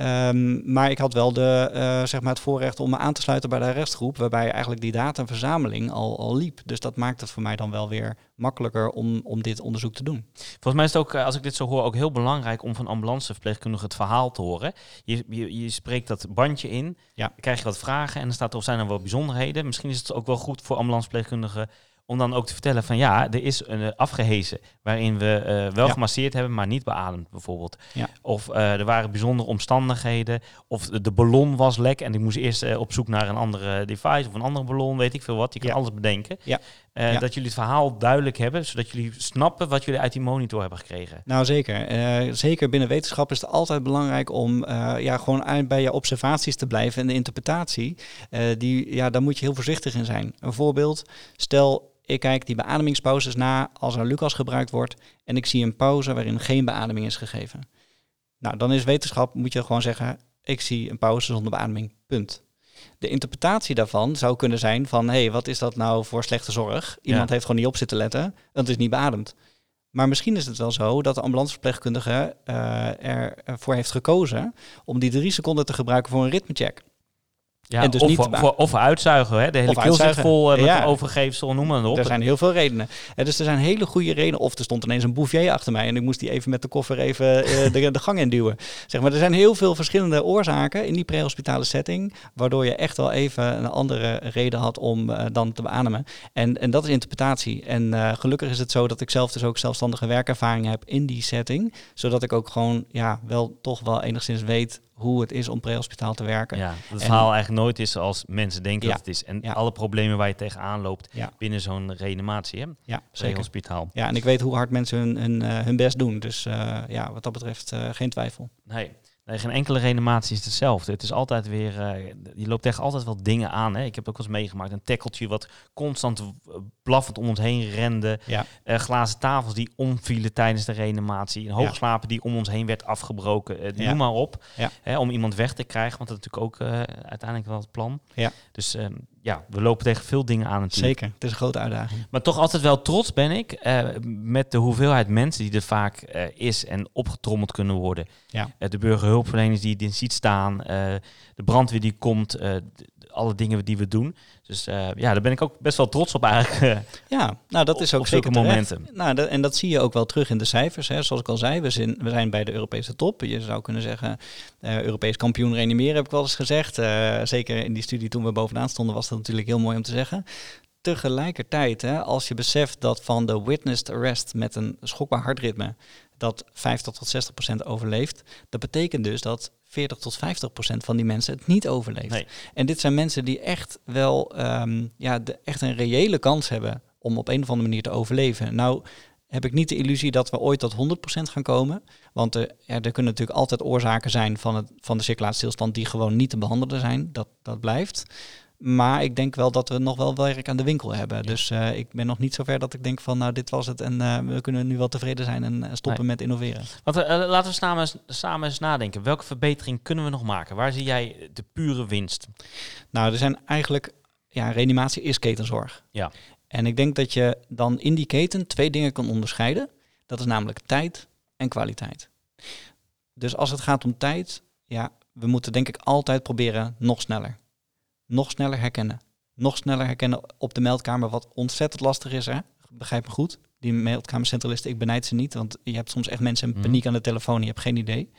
S4: Um, maar ik had wel de, uh, zeg maar het voorrecht om me aan te sluiten bij de restgroep, waarbij eigenlijk die dataverzameling al, al liep. Dus dat maakt het voor mij dan wel weer makkelijker om, om dit onderzoek te doen.
S3: Volgens mij is het ook, als ik dit zo hoor, ook heel belangrijk om van ambulanceverpleegkundigen het verhaal te horen. Je, je, je spreekt dat bandje in,
S4: ja.
S3: krijg je wat vragen en dan staat er, of zijn er wel bijzonderheden. Misschien is het ook wel goed voor ambulanceverpleegkundigen om dan ook te vertellen van ja, er is een afgehezen waarin we uh, wel ja. gemasseerd hebben, maar niet beademd bijvoorbeeld.
S4: Ja.
S3: Of uh, er waren bijzondere omstandigheden, of de ballon was lek en ik moest eerst uh, op zoek naar een andere device of een andere ballon, weet ik veel wat. Je kan
S4: Ja.
S3: alles bedenken.
S4: Ja.
S3: Dat jullie het verhaal duidelijk hebben, zodat jullie snappen wat jullie uit die monitor hebben gekregen.
S4: Nou zeker. Eh, zeker binnen wetenschap is het altijd belangrijk om ja, gewoon bij je observaties te blijven en de interpretatie. Die, ja, daar moet je heel voorzichtig in zijn. Een voorbeeld, stel ik kijk die beademingspauzes na als er Lucas gebruikt wordt en ik zie een pauze waarin geen beademing is gegeven. Nou, dan is wetenschap, moet je gewoon zeggen, ik zie een pauze zonder beademing, punt. De interpretatie daarvan zou kunnen zijn van, hé, hey, wat is dat nou voor slechte zorg? Iemand
S3: Ja.
S4: heeft gewoon niet op zitten letten, want het is niet beademd. Maar misschien is het wel zo dat de ambulanceverpleegkundige uh, ervoor heeft gekozen om die drie seconden te gebruiken voor een ritmecheck.
S3: Ja,
S4: En dus
S3: of,
S4: niet
S3: voor- of uitzuigen, hè? de hele
S4: Of
S3: keel zit vol uh, met
S4: Ja.
S3: overgeefsel, noem maar op.
S4: Er zijn heel veel redenen. Eh, dus er zijn hele goede redenen. Of er stond ineens een bouvier achter mij en ik moest die even met de koffer even eh, de, de gang induwen. Zeg maar, er zijn heel veel verschillende oorzaken in die prehospitale setting, waardoor je echt wel even een andere reden had om eh, dan te beademen. En, en dat is interpretatie. En gelukkig is het zo dat ik zelf dus ook zelfstandige werkervaring heb in die setting, zodat ik ook gewoon ja, wel toch wel enigszins weet hoe het is om prehospitaal te werken.
S3: Ja, dat
S4: En-
S3: verhaal eigenlijk nooit is zoals mensen denken
S4: Ja.
S3: dat het is. En
S4: Ja.
S3: alle problemen waar je tegenaan loopt
S4: Ja.
S3: binnen zo'n reanimatie, hè?
S4: Ja, zeker.
S3: hospitaal.
S4: Ja, en ik weet hoe hard mensen hun, hun, eh, hun best doen. Dus eh, ja, wat dat betreft eh, geen twijfel.
S3: Nee. Nee, geen enkele reanimatie is hetzelfde. Het is altijd weer, eh, je loopt tegen altijd wel dingen aan. Hè? Ik heb het ook wel eens meegemaakt. Een tackeltje wat constant eh, blaffend om ons heen rende.
S4: Ja.
S3: Eh, glazen tafels die omvielen tijdens de reanimatie. Een hoogslaper die om ons heen werd afgebroken.
S4: Ja.
S3: Noem maar op. Hè, om iemand weg te krijgen, want dat is natuurlijk ook uiteindelijk wel het plan.
S4: Ja.
S3: Dus eh, ja, we lopen tegen veel dingen aan natuurlijk.
S4: Zeker, het is een grote uitdaging.
S3: Maar toch altijd wel trots ben ik eh, met de hoeveelheid mensen die er vaak eh, is en opgetrommeld kunnen worden.
S4: Ja.
S3: Eh, de burgerhulpverleners die in ziet staan, de brandweer die komt, alle dingen die we doen. Dus eh, ja, daar ben ik ook best wel trots op eigenlijk.
S4: Ja, nou dat is ook zeker
S3: momenten.
S4: Nou, dat, en dat zie je ook wel terug in de cijfers. Hè. Zoals ik al zei, we zijn, we zijn bij de Europese top. Je zou kunnen zeggen, eh, Europees kampioen reanimeren heb ik wel eens gezegd. Eh, zeker in die studie toen we bovenaan stonden was dat natuurlijk heel mooi om te zeggen. Tegelijkertijd, hè, als je beseft dat van de witnessed arrest met een schokbaar hartritme dat 50 tot 60 procent overleeft, dat betekent dus dat 40 tot 50 procent van die mensen het niet overleeft.
S3: Nee.
S4: En dit zijn mensen die echt wel ehm, ja, de, echt een reële kans hebben om op een of andere manier te overleven. Nou heb ik niet de illusie dat we ooit tot 100% gaan komen. Want er, ja, er kunnen natuurlijk altijd oorzaken zijn van, het, van de circulatiestilstand die gewoon niet te behandelen zijn. Dat, dat blijft. Maar ik denk wel dat we nog wel werk aan de winkel hebben. Dus eh, ik ben nog niet zover dat ik denk van nou dit was het en eh, we kunnen nu wel tevreden zijn en eh, stoppen met innoveren.
S3: Want laten we samen, samen eens nadenken. Welke verbetering kunnen we nog maken? Waar zie jij de pure winst?
S4: Nou, er zijn eigenlijk, ja, reanimatie is ketenzorg.
S3: Ja.
S4: En ik denk dat je dan in die keten twee dingen kan onderscheiden. Dat is namelijk tijd en kwaliteit. Dus als het gaat om tijd, ja, we moeten denk ik altijd proberen nog sneller. Nog sneller herkennen. Nog sneller herkennen op de meldkamer, wat ontzettend lastig is, hè? Begrijp me goed. Die meldkamercentralisten, ik benijd ze niet, want je hebt soms echt mensen in
S3: Mhm.
S4: paniek aan de telefoon, je hebt geen idee.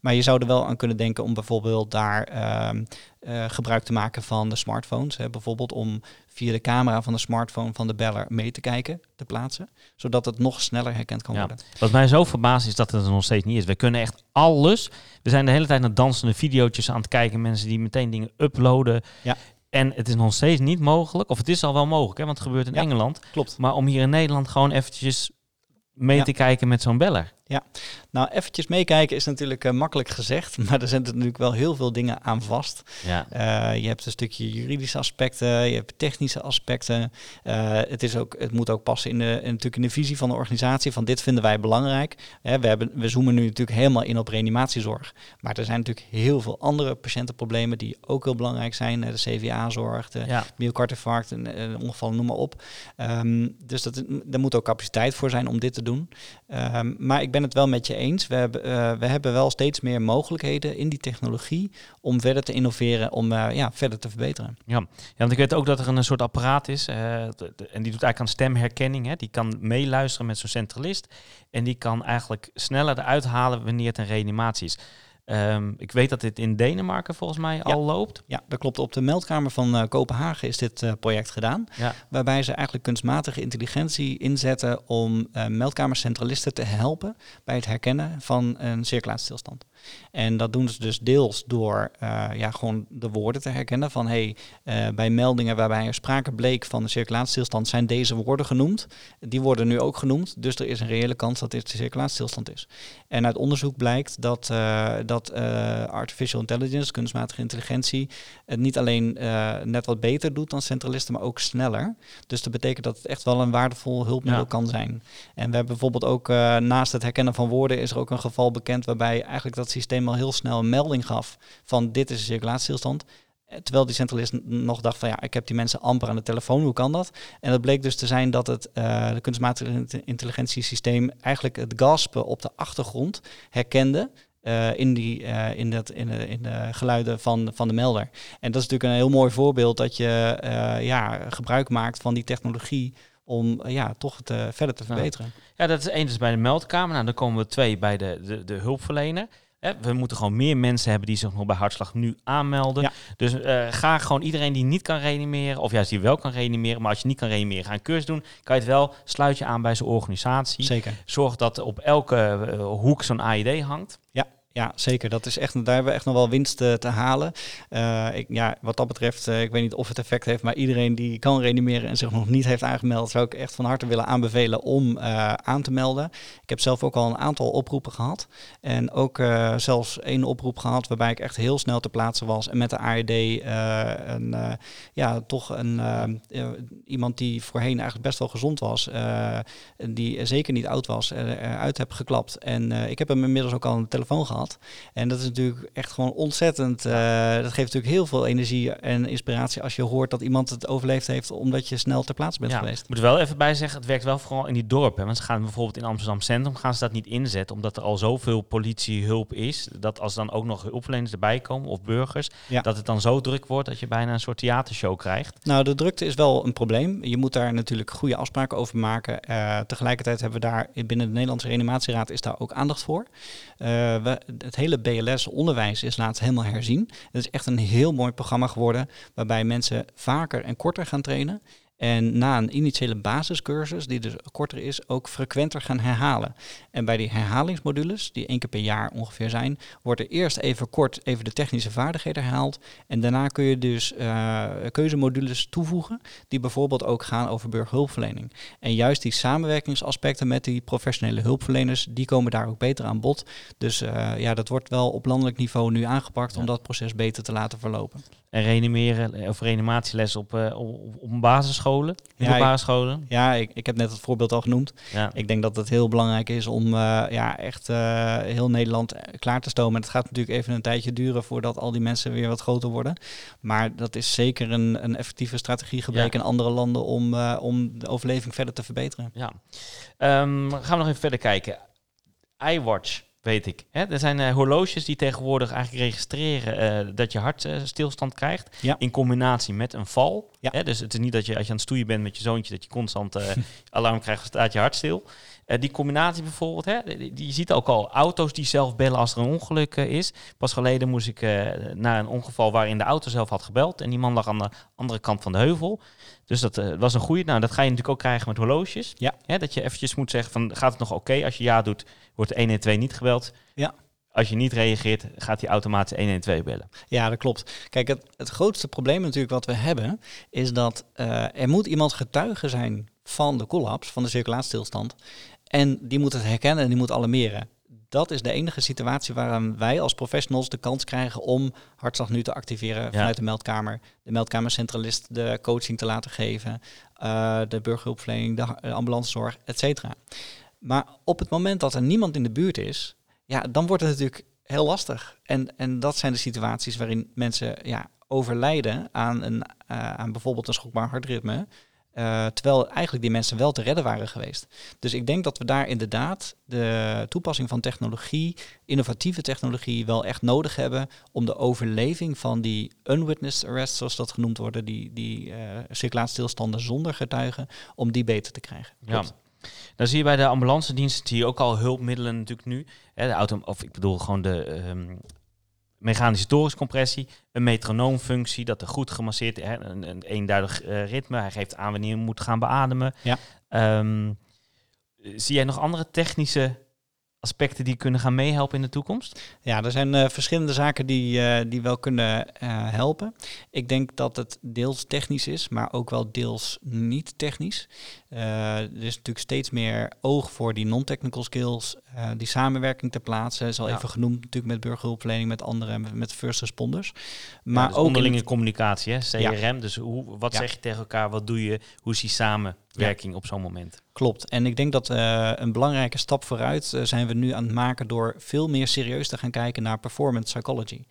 S4: Maar je zou er wel aan kunnen denken om bijvoorbeeld daar ehm, eh, gebruik te maken van de smartphones. Hè, bijvoorbeeld om via de camera van de smartphone van de beller mee te kijken, te plaatsen. Zodat het nog sneller herkend kan
S3: Ja.
S4: worden.
S3: Wat mij zo verbaast is dat het er nog steeds niet is. We kunnen echt alles. We zijn de hele tijd naar dansende video's aan het kijken. Mensen die meteen dingen uploaden.
S4: Ja.
S3: En het is nog steeds niet mogelijk. Of het is al wel mogelijk, hè, want het gebeurt in
S4: Ja.
S3: Engeland.
S4: Klopt.
S3: Maar om hier in Nederland gewoon eventjes mee
S4: Ja.
S3: te kijken met zo'n beller.
S4: Nou, eventjes meekijken is natuurlijk eh, makkelijk gezegd, maar er zitten natuurlijk wel heel veel dingen aan vast.
S3: Ja.
S4: Eh, je hebt een stukje juridische aspecten, je hebt technische aspecten. Eh, het, is ook, het moet ook passen in de, in, natuurlijk in de visie van de organisatie van dit vinden wij belangrijk. We, hebben, we zoomen nu natuurlijk helemaal in op reanimatiezorg. Maar er zijn natuurlijk heel veel andere patiëntenproblemen die ook heel belangrijk zijn. De CVA-zorg, de
S3: ja.
S4: myocardiinfarct, en eh, ongevallen, noem maar op. Ehm, dus dat, er moet ook capaciteit voor zijn om dit te doen. Ehm, maar ik ben het wel met je eens. We hebben, eh, we hebben wel steeds meer mogelijkheden in die technologie om verder te innoveren, om eh, ja, verder te verbeteren.
S3: Ja, want ik weet ook dat er een soort apparaat is. eh, en die doet eigenlijk aan stemherkenning. Hè. Die kan meeluisteren met zo'n centralist. En die kan eigenlijk sneller eruit halen wanneer het een reanimatie is. Ehm, ik weet dat dit in Denemarken volgens mij al loopt.
S4: Ja, dat klopt. Op de meldkamer van eh, Kopenhagen is dit eh, project gedaan.
S3: Ja.
S4: Waarbij ze eigenlijk kunstmatige intelligentie inzetten om eh, meldkamercentralisten te helpen bij het herkennen van een circulatiestilstand. En dat doen ze dus deels door eh, ja, gewoon de woorden te herkennen van hey, eh, bij meldingen waarbij er sprake bleek van een circulatiestilstand zijn deze woorden genoemd. Die worden nu ook genoemd, dus er is een reële kans dat dit de circulatiestilstand is. En uit onderzoek blijkt dat, eh, dat artificial intelligence, kunstmatige intelligentie, het niet alleen net wat beter doet dan centralisten, maar ook sneller. Dus dat betekent dat het echt wel een waardevol hulpmiddel
S3: Ja.
S4: kan zijn. En we hebben bijvoorbeeld ook naast het herkennen van woorden is er ook een geval bekend waarbij eigenlijk dat systeem al heel snel een melding gaf van dit is een circulatiestilstand. Eh, Terwijl die centralist nog dacht van ja, ik heb die mensen amper aan de telefoon, hoe kan dat? En dat bleek dus te zijn dat het eh de kunstmatige int- intelligentiesysteem eigenlijk het gaspen op de achtergrond herkende. eh, in, die, in, dat, in, de, in de geluiden van, van de melder. En dat is natuurlijk een heel mooi voorbeeld dat je ja, gebruik maakt van die technologie om ja, toch het verder te
S3: Ja.
S4: verbeteren.
S3: Ja, dat is één dus bij de meldkamer. Nou, dan komen we twee bij de, de, de hulpverlener. Hè, we moeten gewoon meer mensen hebben die zich nog bij hartslag nu aanmelden.
S4: Ja.
S3: Dus eh, ga gewoon iedereen die niet kan reanimeren, of juist die wel kan reanimeren, maar als je niet kan reanimeren, ga een cursus doen. Kan je het wel, sluit je aan bij zijn organisatie.
S4: Zeker.
S3: Zorg dat op elke eh, hoek zo'n AED hangt.
S4: Ja, zeker. Dat is echt, daar hebben we echt nog wel winst eh, te halen. Eh, ik, ja, wat dat betreft, eh, ik weet niet of het effect heeft, maar iedereen die kan reanimeren en zich nog niet heeft aangemeld, zou ik echt van harte willen aanbevelen om aan te melden. Ik heb zelf ook al een aantal oproepen gehad. En ook zelfs één oproep gehad waarbij ik echt heel snel te plaatsen was. En met de ARD eh, een, ja, toch een, iemand die voorheen eigenlijk best wel gezond was, die zeker niet oud was, eruit heb geklapt. En ik heb hem inmiddels ook al aan de telefoon gehad. En dat is natuurlijk echt gewoon ontzettend. eh, dat geeft natuurlijk heel veel energie en inspiratie als je hoort dat iemand het overleefd heeft omdat je snel ter plaatse bent
S3: Ja,
S4: geweest.
S3: ik moet er wel even bij zeggen, het werkt wel vooral in die dorpen. Want ze gaan bijvoorbeeld in Amsterdam Centrum gaan ze dat niet inzetten, omdat er al zoveel politiehulp is, dat als dan ook nog hulpverleners erbij komen of burgers,
S4: Ja.
S3: dat het dan zo druk wordt dat je bijna een soort theatershow krijgt.
S4: Nou, de drukte is wel een probleem. Je moet daar natuurlijk goede afspraken over maken. Eh, tegelijkertijd hebben we daar binnen de Nederlandse Reanimatieraad is daar ook aandacht voor. Eh, we, het hele BLS-onderwijs is laatst helemaal herzien. Het is echt een heel mooi programma geworden waarbij mensen vaker en korter gaan trainen. En na een initiële basiscursus, die dus korter is, ook frequenter gaan herhalen. En bij die herhalingsmodules, die één keer per jaar ongeveer zijn, wordt er eerst even kort even de technische vaardigheden herhaald. En daarna kun je dus eh, keuzemodules toevoegen, die bijvoorbeeld ook gaan over burgerhulpverlening. En juist die samenwerkingsaspecten met die professionele hulpverleners, die komen daar ook beter aan bod. Dus eh, ja, dat wordt wel op landelijk niveau nu aangepakt om dat proces beter te laten verlopen.
S3: En reanimeren eh, of reanimatieles op, eh, op, op basisscholen, middelbare scholen.
S4: Ja, ik, ik heb net het voorbeeld al genoemd.
S3: Ja.
S4: Ik denk dat het heel belangrijk is om eh, ja, echt heel Nederland klaar te stomen. En het gaat natuurlijk even een tijdje duren voordat al die mensen weer wat groter worden. Maar dat is zeker een, een effectieve strategie gebleken in andere landen om, om de overleving verder te verbeteren.
S3: Ja. Ehm, gaan we nog even verder kijken. iWatch, weet ik. Hè? Er zijn eh, horloges die tegenwoordig eigenlijk registreren eh, dat je hartstilstand krijgt.
S4: Ja.
S3: In combinatie met een val.
S4: Ja.
S3: Hè? Dus het is niet dat je als je aan het stoeien bent met je zoontje, dat je constant eh, alarm krijgt, staat je hart stil. Eh, die combinatie bijvoorbeeld, hè? Je ziet ook al auto's die zelf bellen als er een ongeluk eh, is. Pas geleden moest ik eh, naar een ongeval waarin de auto zelf had gebeld. En die man lag aan de andere kant van de heuvel. Dus dat eh, was een goede. Nou, dat ga je natuurlijk ook krijgen met horloges.
S4: Ja.
S3: Hè, dat je eventjes moet zeggen van, gaat het nog oké? Als je ja doet, wordt 112 niet gebeld.
S4: Ja.
S3: Als je niet reageert, gaat hij automatisch 112 bellen.
S4: Ja, dat klopt. Kijk, het, het grootste probleem natuurlijk wat we hebben, is dat eh, er moet iemand getuige zijn van de collapse, van de circulatiestilstand. En die moet het herkennen en die moet alarmeren. Dat is de enige situatie waarin wij als professionals de kans krijgen om hartslag nu te activeren vanuit de meldkamer. De meldkamercentralist de coaching te laten geven, eh, de burgerhulpverlening, de ambulancezorg, et cetera. Maar op het moment dat er niemand in de buurt is, ja, dan wordt het natuurlijk heel lastig. En, en dat zijn de situaties waarin mensen ja, overlijden aan, een, eh, aan bijvoorbeeld een schokbaar hartritme. Eh, terwijl eigenlijk die mensen wel te redden waren geweest. Dus ik denk dat we daar inderdaad de toepassing van technologie, innovatieve technologie, wel echt nodig hebben om de overleving van die unwitnessed arrests, zoals dat genoemd worden, die, die uh, circulatiestilstanden zonder getuigen, om die beter te krijgen.
S3: Ja. Dan zie je bij de ambulance dienst zie je ook al hulpmiddelen natuurlijk nu. Hè, de auto, of ik bedoel gewoon de um, mechanische toriscompressie, een metronoomfunctie, dat er goed gemasseerd, hè, een, een eenduidig uh, ritme. Hij geeft aan wanneer je moet gaan beademen.
S4: Ja.
S3: Um, zie jij nog andere technische aspecten die kunnen gaan meehelpen in de toekomst?
S4: Ja, er zijn uh, verschillende zaken die, uh, die wel kunnen helpen. Ik denk dat het deels technisch is, maar ook wel deels niet technisch. er is natuurlijk steeds meer oog voor die non-technical skills, die samenwerking ter plaatse. Is al ja. even genoemd natuurlijk met burgerhulpverlening, met anderen, met, met first responders.
S3: Maar ja, dus ook onderlinge het... communicatie, hè? CRM. Ja. Dus hoe, wat zeg je tegen elkaar, wat doe je, hoe is die samenwerking op zo'n moment?
S4: Klopt. En ik denk dat uh, een belangrijke stap vooruit uh, zijn we nu aan het maken door veel meer serieus te gaan kijken naar performance psychology.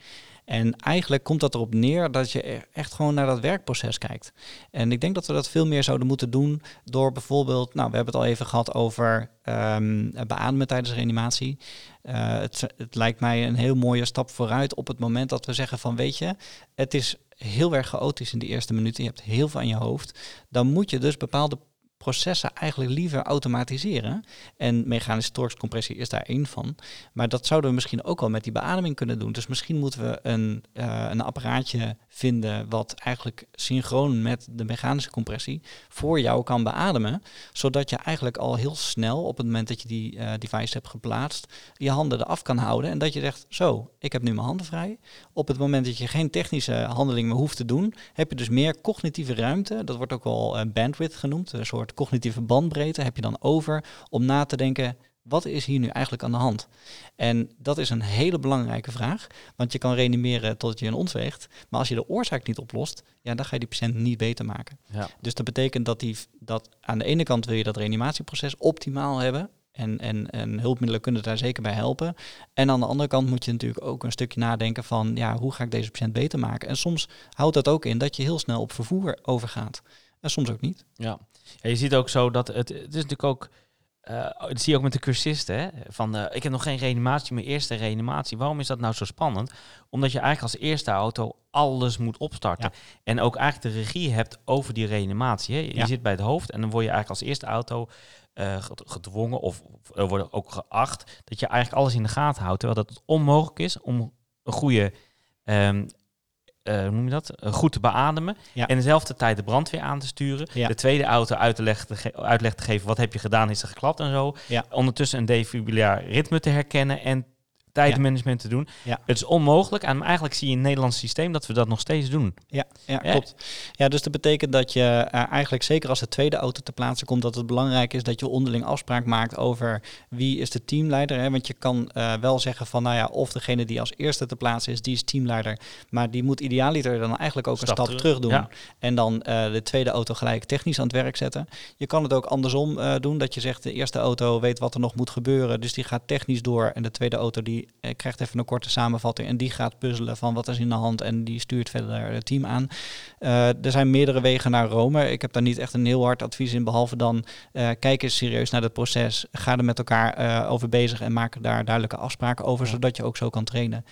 S4: En eigenlijk komt dat erop neer dat je echt gewoon naar dat werkproces kijkt. En ik denk dat we dat veel meer zouden moeten doen door bijvoorbeeld, nou, we hebben het al even gehad over um, beademen tijdens reanimatie. Uh, het, het lijkt mij een heel mooie stap vooruit op het moment dat we zeggen van, weet je, het is heel erg chaotisch in de eerste minuten, je hebt heel veel aan je hoofd. Dan moet je dus bepaalde processen eigenlijk liever automatiseren. En mechanische torkscompressie is daar één van. Maar dat zouden we misschien ook wel met die beademing kunnen doen. Dus misschien moeten we een, uh, een apparaatje vinden wat eigenlijk synchroon met de mechanische compressie voor jou kan beademen. Zodat je eigenlijk al heel snel op het moment dat je die uh, device hebt geplaatst, je handen eraf kan houden. En dat je zegt, zo, ik heb nu mijn handen vrij. Op het moment dat je geen technische handeling meer hoeft te doen, heb je dus meer cognitieve ruimte. Dat wordt ook wel uh, bandwidth genoemd, een soort cognitieve bandbreedte heb je dan over om na te denken, wat is hier nu eigenlijk aan de hand? En dat is een hele belangrijke vraag, want je kan reanimeren tot je een ons weegt, maar als je de oorzaak niet oplost, ja, dan ga je die patiënt niet beter maken.
S3: Ja.
S4: Dus dat betekent dat, die, dat aan de ene kant wil je dat reanimatieproces optimaal hebben, En, en, en hulpmiddelen kunnen daar zeker bij helpen. En aan de andere kant moet je natuurlijk ook een stukje nadenken van ja, hoe ga ik deze patiënt beter maken? En soms houdt dat ook in dat je heel snel op vervoer overgaat. En soms ook niet.
S3: Ja, ja je ziet ook zo dat het, het is natuurlijk ook. eh, dat zie je ook met de cursisten. Hè? Van eh, ik heb nog geen reanimatie, mijn eerste reanimatie. Waarom is dat nou zo spannend? Omdat je eigenlijk als eerste auto alles moet opstarten. En ook eigenlijk de regie hebt over die reanimatie. Hè? Je
S4: Ja.
S3: zit bij het hoofd en dan word je eigenlijk als eerste auto eh, ged- gedwongen of of er wordt ook geacht dat je eigenlijk alles in de gaten houdt. Terwijl dat het onmogelijk is om een goede, ehm, eh, hoe noem je dat? Eh, goed te beademen.
S4: Ja.
S3: En dezelfde tijd de brandweer aan te sturen.
S4: Ja.
S3: De tweede auto uit te uitleg te geven. Wat heb je gedaan? Is er geklapt en zo.
S4: Ja.
S3: Ondertussen een defibrillair ritme te herkennen en tijdmanagement te doen.
S4: Ja.
S3: Het is onmogelijk. En eigenlijk zie je in het Nederlands systeem dat we dat nog steeds doen.
S4: Ja, ja,
S3: Ja.
S4: klopt. Ja, dus dat betekent dat je eh, eigenlijk zeker als de tweede auto te plaatsen komt, dat het belangrijk is dat je onderling afspraak maakt over wie is de teamleider. Hè? Want je kan eh, wel zeggen van, nou ja, of degene die als eerste te plaatsen is, die is teamleider. Maar die moet idealiter dan eigenlijk ook
S3: Stap
S4: een stap
S3: terug.
S4: terug, doen.
S3: Ja.
S4: En dan eh, de tweede auto gelijk technisch aan het werk zetten. Je kan het ook andersom doen, dat je zegt de eerste auto weet wat er nog moet gebeuren, dus die gaat technisch door. En de tweede auto die eh, krijgt even een korte samenvatting en die gaat puzzelen van wat is in de hand en die stuurt verder het team aan. Eh, er zijn meerdere wegen naar Rome. Ik heb daar niet echt een heel hard advies in, behalve dan eh, kijk eens serieus naar het proces. Ga er met elkaar over bezig en maak daar duidelijke afspraken over,
S3: Ja.
S4: zodat je ook zo kan trainen.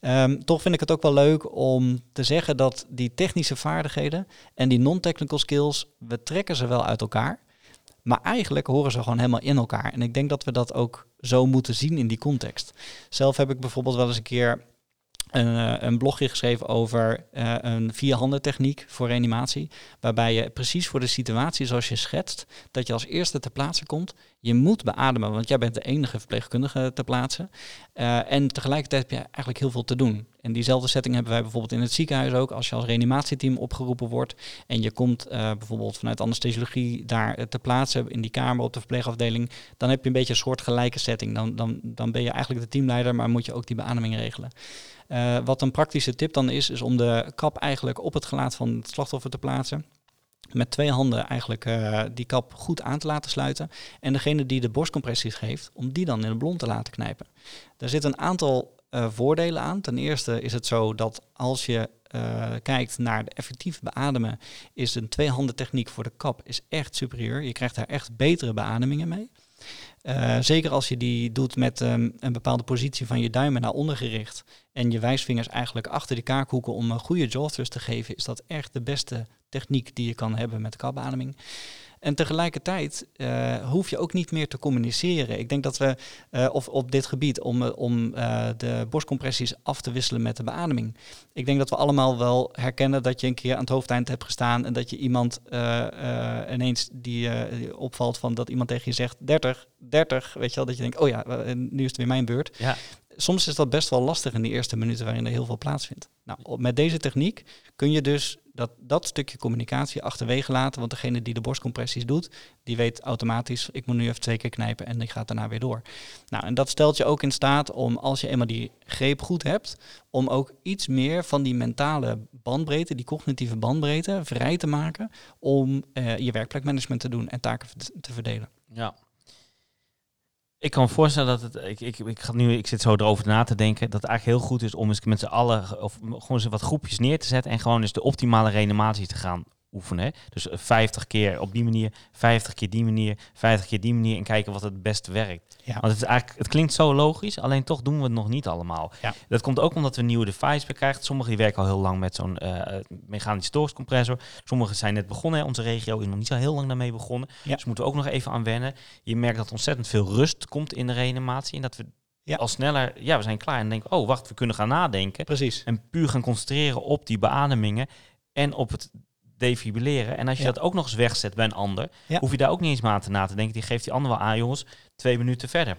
S4: Ehm, toch vind ik het ook wel leuk om te zeggen dat die technische vaardigheden en die non-technical skills, we trekken ze wel uit elkaar. Maar eigenlijk horen ze gewoon helemaal in elkaar. En ik denk dat we dat ook zo moeten zien in die context. Zelf heb ik bijvoorbeeld wel eens een keer een, eh, een blogje geschreven over eh, een vierhanden techniek voor reanimatie. Waarbij je precies voor de situatie zoals je schetst, dat je als eerste ter plaatse komt. Je moet beademen, want jij bent de enige verpleegkundige ter plaatse. Eh, en tegelijkertijd heb je eigenlijk heel veel te doen. En diezelfde setting hebben wij bijvoorbeeld in het ziekenhuis ook. Als je als reanimatieteam opgeroepen wordt en je komt bijvoorbeeld vanuit anesthesiologie daar ter plaatse in die kamer op de verpleegafdeling, dan heb je een beetje een soort gelijke setting. Dan, dan, dan ben je eigenlijk de teamleider, maar moet je ook die beademing regelen. Eh, wat een praktische tip dan is, is om de kap eigenlijk op het gelaat van het slachtoffer te plaatsen. Met twee handen eigenlijk eh, die kap goed aan te laten sluiten. En degene die de borstcompressies geeft, om die dan in de blond te laten knijpen. Daar zit een aantal eh, voordelen aan. Ten eerste is het zo dat als je kijkt naar de effectief beademen, is een tweehanden techniek voor de kap is echt superieur. Je krijgt daar echt betere beademingen mee. Eh, zeker als je die doet met ehm, een bepaalde positie van je duimen naar onder gericht en je wijsvingers eigenlijk achter die kaakhoeken om een goede jaw te geven, is dat echt de beste techniek die je kan hebben met kapbeademing. En tegelijkertijd eh, hoef je ook niet meer te communiceren. Ik denk dat we, eh, of op dit gebied, om, eh, om de borstcompressies af te wisselen met de beademing. Ik denk dat we allemaal wel herkennen dat je een keer aan het hoofdeind hebt gestaan en dat je iemand ineens die opvalt van dat iemand tegen je zegt 30, 30, weet je wel, dat je denkt, oh ja, nu is het weer mijn beurt
S3: Ja.
S4: soms is dat best wel lastig in die eerste minuten waarin er heel veel plaatsvindt. Nou, met deze techniek kun je dus dat, dat stukje communicatie achterwege laten. Want degene die de borstcompressies doet, die weet automatisch, ik moet nu even twee keer knijpen en die gaat daarna weer door. Nou, en dat stelt je ook in staat om, als je eenmaal die greep goed hebt, om ook iets meer van die mentale bandbreedte, die cognitieve bandbreedte, vrij te maken om eh, je werkplekmanagement te doen en taken te verdelen.
S3: Ja. Ik kan me voorstellen dat het. Ik, ik, ik, ga nu, ik zit zo erover na te denken. Dat het eigenlijk heel goed is om eens met z'n allen. Of gewoon eens wat groepjes neer te zetten. En gewoon eens de optimale reanimatie te gaan oefenen. hè. Dus eh, 50 keer op die manier. 50 keer die manier. 50 keer die manier. En kijken wat het beste werkt.
S4: Ja.
S3: Want het, is eigenlijk, het klinkt zo logisch. Alleen toch doen we het nog niet allemaal.
S4: Ja.
S3: Dat komt ook omdat we een nieuwe device weer krijgen. Sommigen die werken al heel lang met zo'n eh mechanische doorcompressor. Sommigen zijn net begonnen. hè. Onze regio is nog niet zo heel lang daarmee begonnen.
S4: Ja.
S3: Dus moeten we ook nog even aan wennen. Je merkt dat ontzettend veel rust komt in de reanimatie. En dat we
S4: Ja.
S3: al sneller, ja, we zijn klaar. En denken, oh, wacht, we kunnen gaan nadenken.
S4: Precies.
S3: En puur gaan concentreren op die beademingen en op het defibrilleren. En als je
S4: Ja.
S3: dat ook nog eens wegzet bij een ander,
S4: Ja.
S3: hoef je daar ook niet eens aan te na te denken. Die geeft die ander wel aan, jongens, twee minuten verder.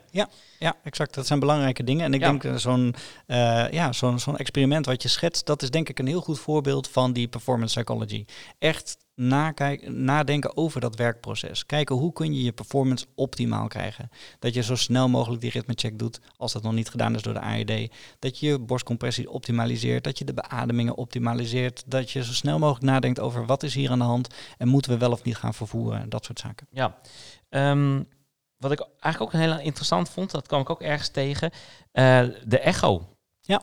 S4: Ja, exact. Dat zijn belangrijke dingen. En ik
S3: Ja.
S4: denk eh, zo'n eh, ja, zo'n zo'n experiment wat je schetst, dat is denk ik een heel goed voorbeeld van die performance psychology. Echt nakijken, nadenken over dat werkproces. Kijken hoe kun je je performance optimaal krijgen. Dat je zo snel mogelijk die ritmecheck doet, als dat nog niet gedaan is door de AED. Dat je je borstcompressie optimaliseert, dat je de beademingen optimaliseert. Dat je zo snel mogelijk nadenkt over wat is hier aan de hand en moeten we wel of niet gaan vervoeren. Dat soort zaken.
S3: Ja. Ehm, wat ik eigenlijk ook heel interessant vond, dat kwam ik ook ergens tegen, eh, de echo.
S4: Ja.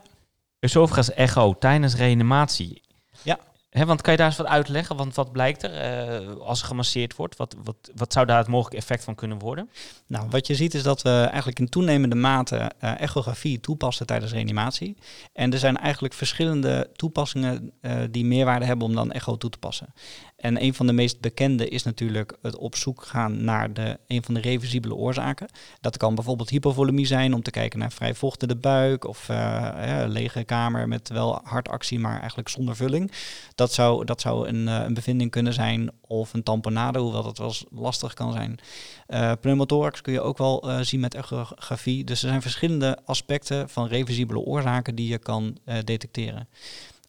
S3: Esophagus echo tijdens reanimatie.
S4: Ja.
S3: Want kan je daar eens wat uitleggen? Want wat blijkt er eh, als er gemasseerd wordt? Wat, wat, wat zou daar het mogelijke effect van kunnen worden?
S4: Nou, wat je ziet is dat we eigenlijk in toenemende mate eh, echografie toepassen tijdens reanimatie. En er zijn eigenlijk verschillende toepassingen die meerwaarde hebben om dan echo toe te passen. En een van de meest bekende is natuurlijk het op zoek gaan naar de, een van de reversibele oorzaken. Dat kan bijvoorbeeld hypovolemie zijn om te kijken naar vrij vocht in de buik of eh, lege kamer met wel hartactie, maar eigenlijk zonder vulling. Dat zou, dat zou een, eh, een bevinding kunnen zijn of een tamponade, hoewel dat wel lastig kan zijn. Uh, pneumothorax kun je ook wel zien met echografie. Dus er zijn verschillende aspecten van reversibele oorzaken die je kan detecteren.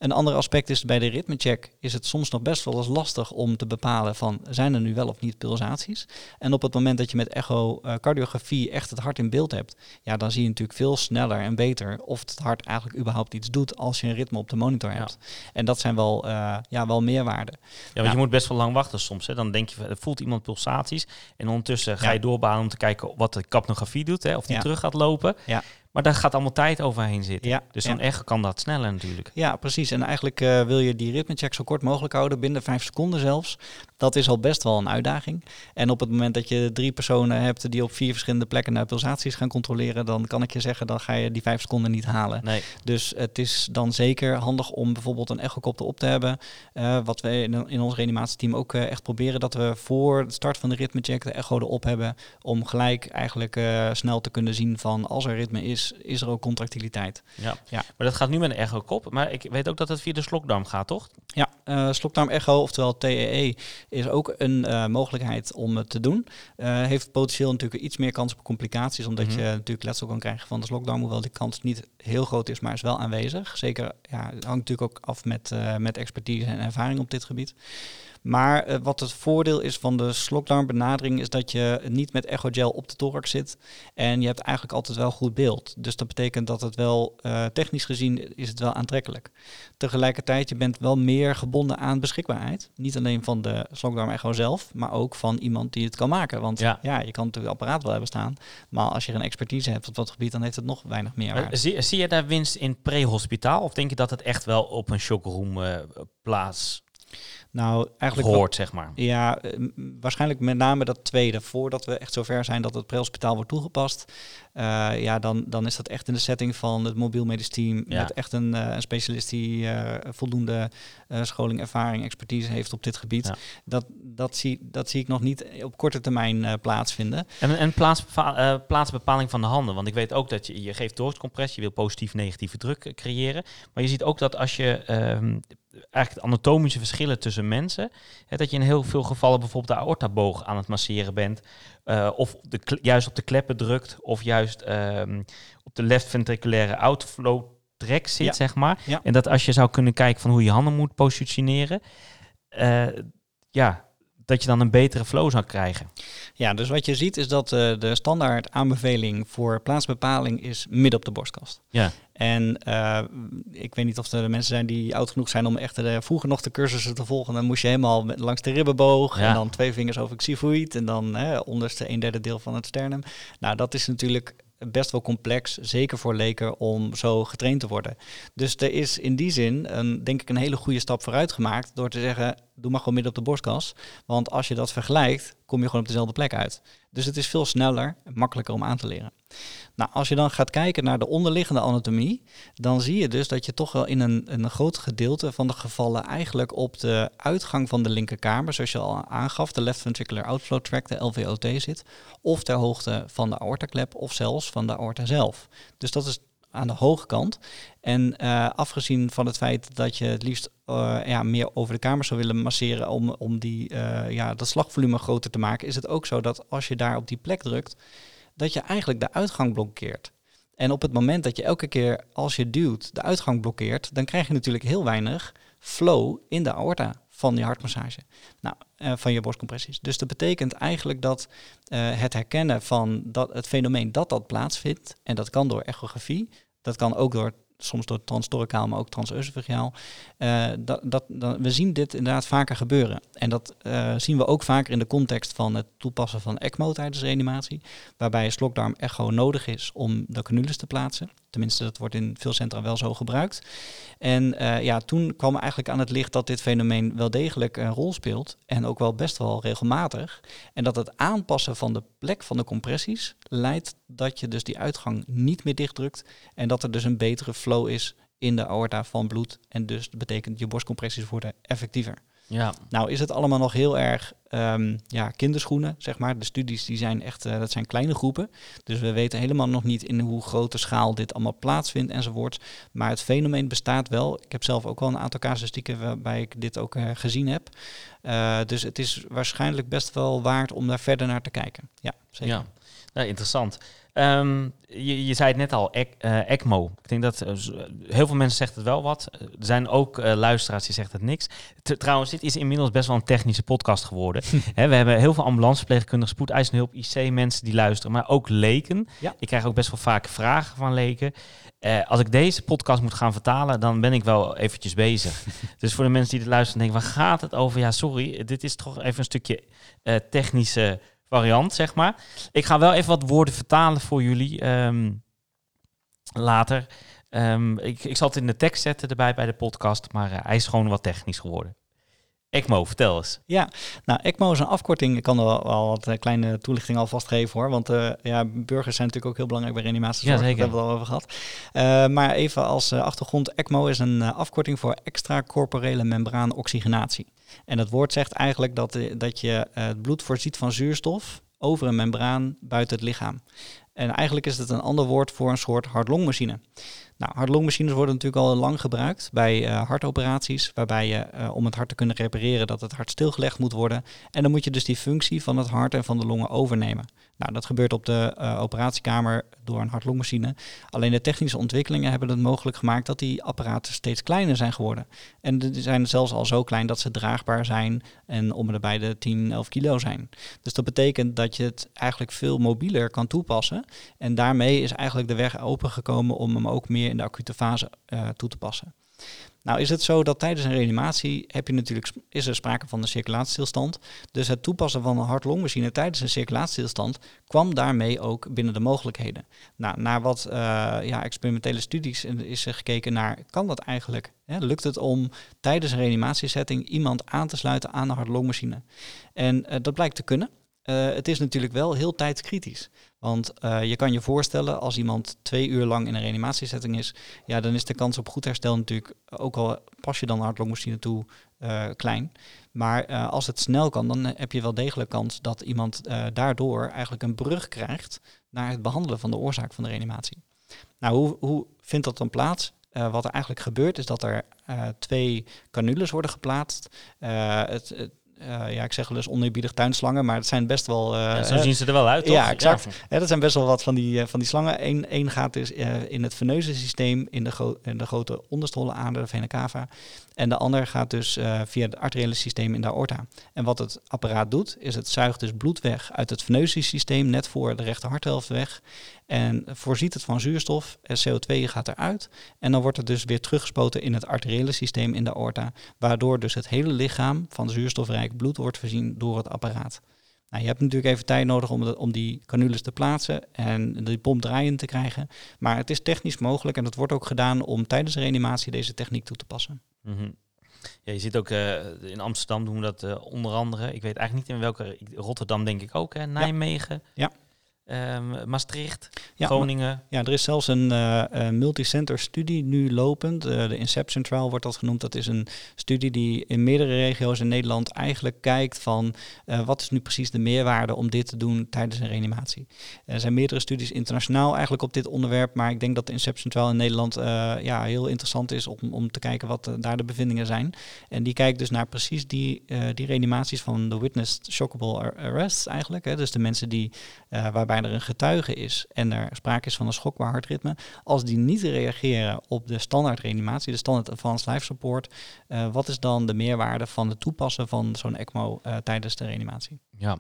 S4: Een ander aspect is bij de ritmecheck is het soms nog best wel eens lastig om te bepalen van zijn er nu wel of niet pulsaties. En op het moment dat je met echocardiografie echt het hart in beeld hebt, ja, dan zie je natuurlijk veel sneller en beter of het hart eigenlijk überhaupt iets doet als je een ritme op de monitor hebt. Ja. En dat zijn wel, uh, ja, wel meerwaarden.
S3: Ja, want ja. je moet best wel lang wachten soms. Hè. Dan denk je, voelt iemand pulsaties en ondertussen ga je ja. doorbaan om te kijken wat de capnografie doet, hè, of die terug gaat lopen.
S4: Ja.
S3: Maar daar gaat allemaal tijd overheen zitten.
S4: Ja,
S3: dus dan
S4: ja.
S3: echt kan dat sneller natuurlijk.
S4: Ja, precies. En eigenlijk uh, wil je die ritmecheck zo kort mogelijk houden, binnen vijf seconden zelfs. Dat is al best wel een uitdaging. En op het moment dat je drie personen hebt die op vier verschillende plekken naar pulsaties gaan controleren, dan kan ik je zeggen, dan ga je die vijf seconden niet halen.
S3: Nee.
S4: Dus het is dan zeker handig om bijvoorbeeld een echokopter op te hebben. Uh, wat we in, in ons reanimatieteam ook uh, echt proberen, dat we voor de start van de ritmecheck de echo erop hebben, om gelijk eigenlijk snel te kunnen zien van als er ritme is, is er ook contractiliteit.
S3: Ja. ja. maar dat gaat nu met een echo-kop. Maar ik weet ook dat het via de slokdarm gaat, toch?
S4: Ja, uh, slokdarm-echo, oftewel TEE, is ook een uh, mogelijkheid om het te doen. Uh, heeft potentieel natuurlijk iets meer kans op complicaties, omdat mm -hmm. je natuurlijk letsel kan krijgen van de slokdarm, hoewel die kans niet heel groot is, maar is wel aanwezig. Zeker, ja, het hangt natuurlijk ook af met, met expertise en ervaring op dit gebied. Maar uh, wat het voordeel is van de slokdarmbenadering is dat je niet met echogel op de thorax zit en je hebt eigenlijk altijd wel goed beeld. Dus dat betekent dat het wel uh, technisch gezien is het wel aantrekkelijk. Tegelijkertijd je bent wel meer gebonden aan beschikbaarheid. Niet alleen van de slokdarm echo zelf, maar ook van iemand die het kan maken. Want ja, ja je kan natuurlijk het apparaat wel hebben staan, maar als je een expertise hebt op dat gebied, dan heeft het nog weinig meer.
S3: Uh, zie, zie je daar winst in pre-hospitaal of denk je dat het echt wel op een shockroom plaats
S4: nou, eigenlijk
S3: hoort, zeg maar.
S4: Ja, waarschijnlijk met name dat tweede. Voordat we echt zover zijn dat het prehospitaal wordt toegepast, uh, ja, dan, dan is dat echt in de setting van het mobiel medisch team. Ja. Met echt een, uh, een specialist die uh, voldoende scholing, ervaring, expertise heeft op dit gebied. Ja. Dat, dat, zie, dat zie ik nog niet op korte termijn plaatsvinden.
S3: En, en plaatsbepa plaatsbepaling van de handen. Want ik weet ook dat je, je geeft doorcompressie, je wil positief negatieve druk creëren. Maar je ziet ook dat als je um, eigenlijk anatomische verschillen tussen mensen. Hè, dat je in heel veel gevallen bijvoorbeeld de aortaboog aan het masseren bent. Uh, of de, juist op de kleppen drukt. Of juist um, op de left ventriculaire outflow track zit,
S4: Ja.
S3: zeg maar.
S4: Ja.
S3: En dat als je zou kunnen kijken van hoe je handen moet positioneren. eh, ja, dat je dan een betere flow zou krijgen.
S4: Ja, dus wat je ziet is dat uh, de standaard aanbeveling voor plaatsbepaling is midden op de borstkast.
S3: Ja.
S4: En uh, ik weet niet of er mensen zijn die oud genoeg zijn om echt de, vroeger nog de cursussen te volgen. Dan moest je helemaal met, langs de ribbenboog
S3: Ja.
S4: en dan twee vingers over xiphoïd en dan hè, onderste een derde deel van het sternum. Nou, dat is natuurlijk best wel complex, zeker voor leken, om zo getraind te worden. Dus er is in die zin, een, denk ik, een hele goede stap vooruit gemaakt door te zeggen, doe maar gewoon midden op de borstkas. Want als je dat vergelijkt, kom je gewoon op dezelfde plek uit. Dus het is veel sneller en makkelijker om aan te leren. Nou, als je dan gaat kijken naar de onderliggende anatomie, dan zie je dus dat je toch wel in een, een groot gedeelte van de gevallen eigenlijk op de uitgang van de linkerkamer, zoals je al aangaf, de left ventricular outflow tract, de LVOT zit, of ter hoogte van de aortaklep of zelfs van de aorta zelf. Dus dat is aan de hoge kant. En uh, afgezien van het feit dat je het liefst uh, ja, meer over de kamer zou willen masseren om, om die, uh, ja, dat slagvolume groter te maken, is het ook zo dat als je daar op die plek drukt, dat je eigenlijk de uitgang blokkeert. En op het moment dat je elke keer als je duwt de uitgang blokkeert, dan krijg je natuurlijk heel weinig flow in de aorta van je hartmassage. Nou, uh, van je borstcompressies. Dus dat betekent eigenlijk dat uh, het herkennen van dat, het fenomeen dat dat plaatsvindt, en dat kan door echografie, dat kan ook door soms door transtoracaal, maar ook transœsophageaal. Uh, dat, dat, we zien dit inderdaad vaker gebeuren. En dat uh, zien we ook vaker in de context van het toepassen van ECMO tijdens reanimatie, waarbij een slokdarm echo nodig is om de canules te plaatsen. Tenminste, dat wordt in veel centra wel zo gebruikt. En uh, ja, toen kwam eigenlijk aan het licht dat dit fenomeen wel degelijk een rol speelt. En ook wel best wel regelmatig. En dat het aanpassen van de plek van de compressies leidt dat je dus die uitgang niet meer dichtdrukt. En dat er dus een betere flow is in de aorta van bloed. En dus betekent je borstcompressies worden effectiever.
S3: Ja.
S4: Nou is het allemaal nog heel erg um, ja, kinderschoenen, zeg maar. De studies die zijn echt, uh, dat zijn kleine groepen. Dus we weten helemaal nog niet in hoe grote schaal dit allemaal plaatsvindt enzovoort. Maar het fenomeen bestaat wel. Ik heb zelf ook wel een aantal casuïstieken waarbij ik dit ook uh, gezien heb. Uh, dus het is waarschijnlijk best wel waard om daar verder naar te kijken. Ja, zeker.
S3: Ja, nou, interessant. Um, je, je, zei het net al, ec, uh, ECMO. Ik denk dat uh, heel veel mensen zeggen het wel wat. Er zijn ook uh, luisteraars die zeggen het niks. T trouwens, dit is inmiddels best wel een technische podcast geworden. He, we hebben heel veel ambulanceverpleegkundigen, spoedeisenhulp, IC-mensen die luisteren, maar ook leken.
S4: Ja.
S3: Ik krijg ook best wel vaak vragen van leken. als ik deze podcast moet gaan vertalen, dan ben ik wel eventjes bezig. dus voor de mensen die het luisteren denken, waar gaat het over? Ja, sorry, dit is toch even een stukje technische variant, zeg maar. Ik ga wel even wat woorden vertalen voor jullie um, later. Um, ik, ik zal het in de tekst zetten erbij bij de podcast, maar uh, hij is gewoon wat technisch geworden. ECMO, vertel eens.
S4: Ja, nou ECMO is een afkorting. Ik kan er wel, wel wat uh, kleine toelichting alvast geven hoor. Want uh, ja, burgers zijn natuurlijk ook heel belangrijk bij reanimatie.
S3: Ja, zeker.
S4: Daar hebben we het al over gehad. Uh, maar even als achtergrond. ECMO is een afkorting voor extracorporele membraanoxygenatie. En dat woord zegt eigenlijk dat, dat je het bloed voorziet van zuurstof over een membraan buiten het lichaam. En eigenlijk is het een ander woord voor een soort hartlongmachine. Nou, hartlongmachines worden natuurlijk al lang gebruikt bij uh, hartoperaties, waarbij je uh, om het hart te kunnen repareren dat het hart stilgelegd moet worden. En dan moet je dus die functie van het hart en van de longen overnemen. Nou, dat gebeurt op de uh, operatiekamer door een hartlongmachine. Alleen de technische ontwikkelingen hebben het mogelijk gemaakt dat die apparaten steeds kleiner zijn geworden. En die zijn zelfs al zo klein dat ze draagbaar zijn en om en bij de 10, 11 kilo zijn. Dus dat betekent dat je het eigenlijk veel mobieler kan toepassen. En daarmee is eigenlijk de weg opengekomen om hem ook meer in de acute fase uh, toe te passen. Nou is het zo dat tijdens een reanimatie heb je natuurlijk, is er sprake van een circulatiestilstand. Dus het toepassen van een hart-longmachine tijdens een circulatiestilstand kwam daarmee ook binnen de mogelijkheden. Nou, naar wat uh, ja, experimentele studies is er gekeken naar, kan dat eigenlijk? Hè? Lukt het om tijdens een reanimatiesetting iemand aan te sluiten aan een hart-longmachine? En uh, dat blijkt te kunnen. Het is natuurlijk wel heel tijdskritisch. Want uh, je kan je voorstellen, als iemand twee uur lang in een reanimatiesetting is, ja, dan is de kans op goed herstel natuurlijk, ook al pas je dan hartlongmachine toe, uh, klein. Maar als het snel kan, dan heb je wel degelijk kans dat iemand daardoor eigenlijk een brug krijgt naar het behandelen van de oorzaak van de reanimatie. Nou, hoe, hoe vindt dat dan plaats? Wat er eigenlijk gebeurt is dat er twee canules worden geplaatst. Het, het, ja, ik zeg wel eens oneerbiedig tuinslangen, maar het zijn best wel...
S3: Ja, zo zien ze er wel uit, toch?
S4: Ja, exact. Ja. Dat zijn best wel wat van die, uh, van die slangen. Eén, één gaat dus in het veneuze systeem, in de, in de grote onderste ader, de vena cava. En de ander gaat dus via het arteriële systeem in de aorta. En wat het apparaat doet, is het zuigt dus bloed weg uit het veneuze systeem, net voor de rechter harthelft weg. En voorziet het van zuurstof, CO2 gaat eruit. En dan wordt het dus weer teruggespoten in het arteriële systeem in de aorta. Waardoor dus het hele lichaam van zuurstofrijk bloed wordt voorzien door het apparaat. Nou, je hebt natuurlijk even tijd nodig om, de, om die canules te plaatsen en die pomp draaiend te krijgen. Maar het is technisch mogelijk en dat wordt ook gedaan om tijdens de reanimatie deze techniek toe te passen.
S3: Mm -hmm. Ja, je ziet ook uh, in Amsterdam doen we dat uh, onder andere. Ik weet eigenlijk niet in welke. Rotterdam denk ik ook, hè? Nijmegen.
S4: Ja.
S3: Um, Maastricht,
S4: ja,
S3: Groningen.
S4: Ja, er is zelfs een uh, uh, multicenter studie nu lopend. Uh, de Inception Trial wordt dat genoemd. Dat is een studie die in meerdere regio's in Nederland eigenlijk kijkt van wat is nu precies de meerwaarde om dit te doen tijdens een reanimatie. Er zijn meerdere studies internationaal eigenlijk op dit onderwerp, maar ik denk dat de Inception Trial in Nederland ja, heel interessant is om, om te kijken wat daar de bevindingen zijn. En die kijkt dus naar precies die, die reanimaties van de witnessed shockable arrests eigenlijk. Hè. Dus de mensen die waarbij er een getuige is en er sprake is van een schokbaar hartritme, als die niet reageren op de standaard reanimatie, de standaard advanced life support, uh, wat is dan de meerwaarde van het toepassen van zo'n ECMO uh, tijdens de reanimatie?
S3: Ja.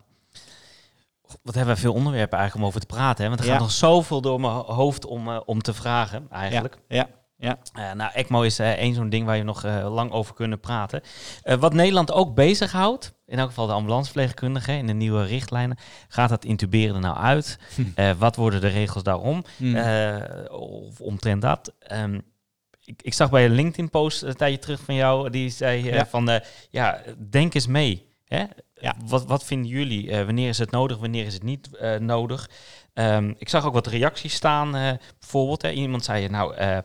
S3: Wat hebben we veel onderwerpen eigenlijk om over te praten, hè? want er gaat ja. nog zoveel door mijn hoofd om, uh, om te vragen eigenlijk.
S4: Ja. ja. Ja.
S3: Eh, nou, ECMO is eh één zo'n ding waar je nog eh, lang over kunnen praten. Wat Nederland ook bezighoudt, in elk geval de ambulanceverpleegkundigen in de nieuwe richtlijnen, gaat dat intuberen er nou uit? Eh, wat worden de regels daarom? Eh, of omtrent dat. Ehm, ik, ik zag bij een LinkedIn-post een tijdje terug van jou, die zei
S4: Ja.
S3: van, ja, denk eens mee. Hè?
S4: Ja.
S3: Wat, wat vinden jullie? Wanneer is het nodig, wanneer is het niet nodig? Ehm, ik zag ook wat reacties staan, eh, bijvoorbeeld. Hè, iemand zei, nou, eh,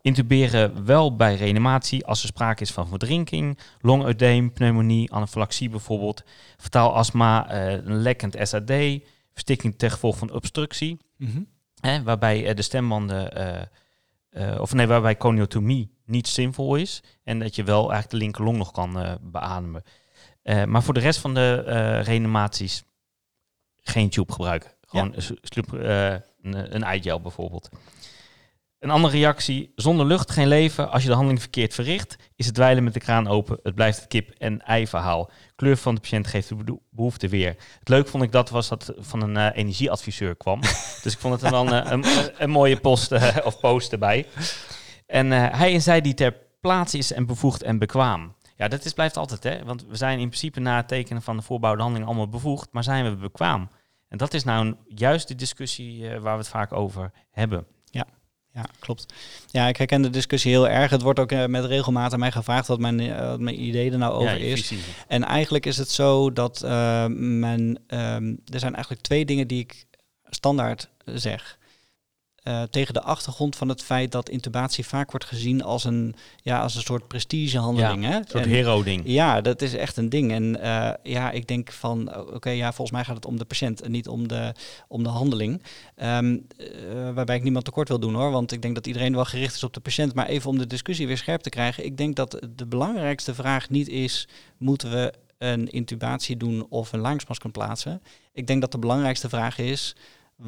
S3: intuberen wel bij reanimatie als er sprake is van verdrinking, longuideem, pneumonie, anafylaxie bijvoorbeeld, fataal astma, eh, een lekkend SAD, verstikking ten gevolge van obstructie.
S4: Mhm.
S3: Hè, waarbij de stembanden, of nee, waarbij coniotomie niet zinvol is. En dat je wel eigenlijk de linkerlong nog kan beademen. Maar voor de rest van de reanimaties geen tube gebruiken. Gewoon sloep, eh, een, een eigel bijvoorbeeld. Een andere reactie, zonder lucht geen leven. Als je de handeling verkeerd verricht, is het dweilen met de kraan open. Het blijft het kip- en ei-verhaal. Kleur van de patiënt geeft de behoefte weer. Het leuk vond ik dat was dat van een eh, energieadviseur kwam. dus ik vond het wel een, een, een, een mooie post eh, of post erbij. En eh, hij en zij die ter plaatse is en bevoegd en bekwaam. Ja, dat is, blijft altijd, hè? Want we zijn in principe na het tekenen van de voorbouwde handeling allemaal bevoegd, maar zijn we bekwaam? En dat is nou een- juist de discussie eh, waar we het vaak over hebben.
S4: Ja, klopt. Ja, ik herken de discussie heel erg. Het wordt ook eh, met regelmaat aan mij gevraagd wat mijn, eh, wat mijn idee er nou over
S3: ja,
S4: is.
S3: visie.
S4: En eigenlijk is het zo dat men, ehm, er zijn eigenlijk twee dingen die ik standaard zeg. Eh, tegen de achtergrond van het feit dat intubatie vaak wordt gezien als een, ja, als een soort prestigehandeling. hè?
S3: Een soort hero-ding.
S4: ja, dat is echt een ding. En eh, ja, ik denk van, oké, ja, volgens mij gaat het om de patiënt en niet om de, om de handeling. Ehm, eh, waarbij ik niemand tekort wil doen hoor, want ik denk dat iedereen wel gericht is op de patiënt. Maar even om de discussie weer scherp te krijgen. Ik denk dat de belangrijkste vraag niet is, moeten we een intubatie doen of een langsmasker plaatsen? Ik denk dat de belangrijkste vraag is,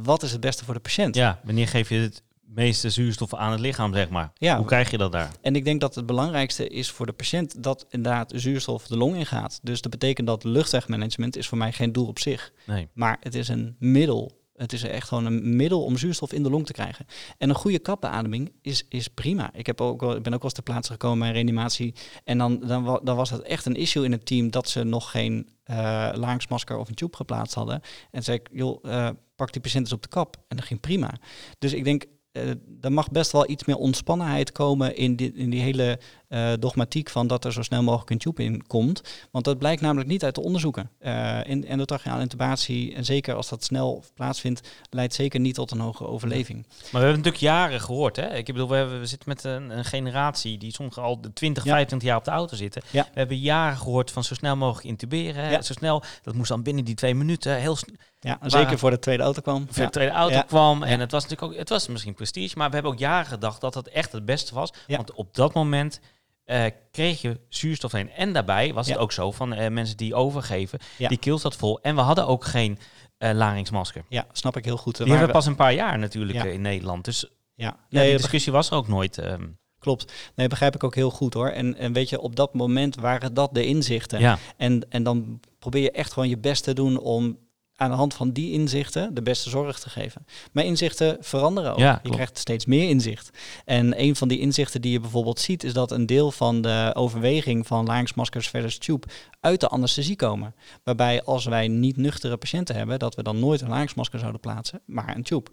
S4: wat is het beste voor de patiënt?
S3: Ja, wanneer geef je het meeste zuurstof aan het lichaam, zeg maar?
S4: Ja.
S3: Hoe krijg je dat daar?
S4: En ik denk dat het belangrijkste is voor de patiënt dat inderdaad zuurstof de long ingaat. Dus dat betekent dat luchtwegmanagement is voor mij geen doel op zich.
S3: Nee.
S4: Maar het is een middel. Het is echt gewoon een middel om zuurstof in de long te krijgen. En een goede kapbeademing is, is prima. Ik, heb ook, ik ben ook wel eens ter plaatse gekomen bij een reanimatie. En dan, dan, wa- dan was het echt een issue in het team dat ze nog geen eh laagsmasker of een tube geplaatst hadden. En zei ik, joh, eh, pak die patiënt eens op de kap. En dat ging prima. Dus ik denk, eh, er mag best wel iets meer ontspannenheid komen in die, in die hele eh, dogmatiek van dat er zo snel mogelijk een tube in komt. Want dat blijkt namelijk niet uit de onderzoeken. Eh in endotracheale intubatie, en zeker als dat snel plaatsvindt, leidt zeker niet tot een hoge overleving.
S3: Maar we hebben natuurlijk jaren gehoord, hè? Ik bedoel, we, hebben, we zitten met een, een generatie die sommigen al de 20,
S4: Ja.
S3: 25 jaar op de auto zitten.
S4: Ja.
S3: We hebben jaren gehoord van zo snel mogelijk intuberen. hè.
S4: Ja.
S3: Zo snel, dat moest dan binnen die twee minuten heel snel
S4: Ja, zeker voor de tweede auto kwam.
S3: voor de tweede auto kwam. En het was natuurlijk ook, het was misschien prestige, maar we hebben ook jaren gedacht dat het echt het beste was. Want op dat moment eh, kreeg je zuurstof heen. En daarbij was het ook zo van eh, mensen die overgeven,
S4: Ja.
S3: die keel zat vol. En we hadden ook geen eh laringsmasker.
S4: Ja, snap ik heel goed.
S3: Die hebben we pas een paar jaar natuurlijk
S4: Ja.
S3: in Nederland. Dus
S4: Ja, nee,
S3: die
S4: dat
S3: discussie was er ook nooit. ehm,
S4: klopt. Nee, begrijp ik ook heel goed hoor. En, en weet je, op dat moment waren dat de inzichten.
S3: ja.
S4: En, en dan probeer je echt gewoon je best te doen om aan de hand van die inzichten de beste zorg te geven. Maar inzichten veranderen ook.
S3: Ja,
S4: je krijgt steeds meer inzicht. En een van die inzichten die je bijvoorbeeld ziet, is dat een deel van de overweging van laringsmaskers versus tube uit de anesthesie komen. Waarbij als wij niet nuchtere patiënten hebben, dat we dan nooit een laringsmasker zouden plaatsen, maar een tube.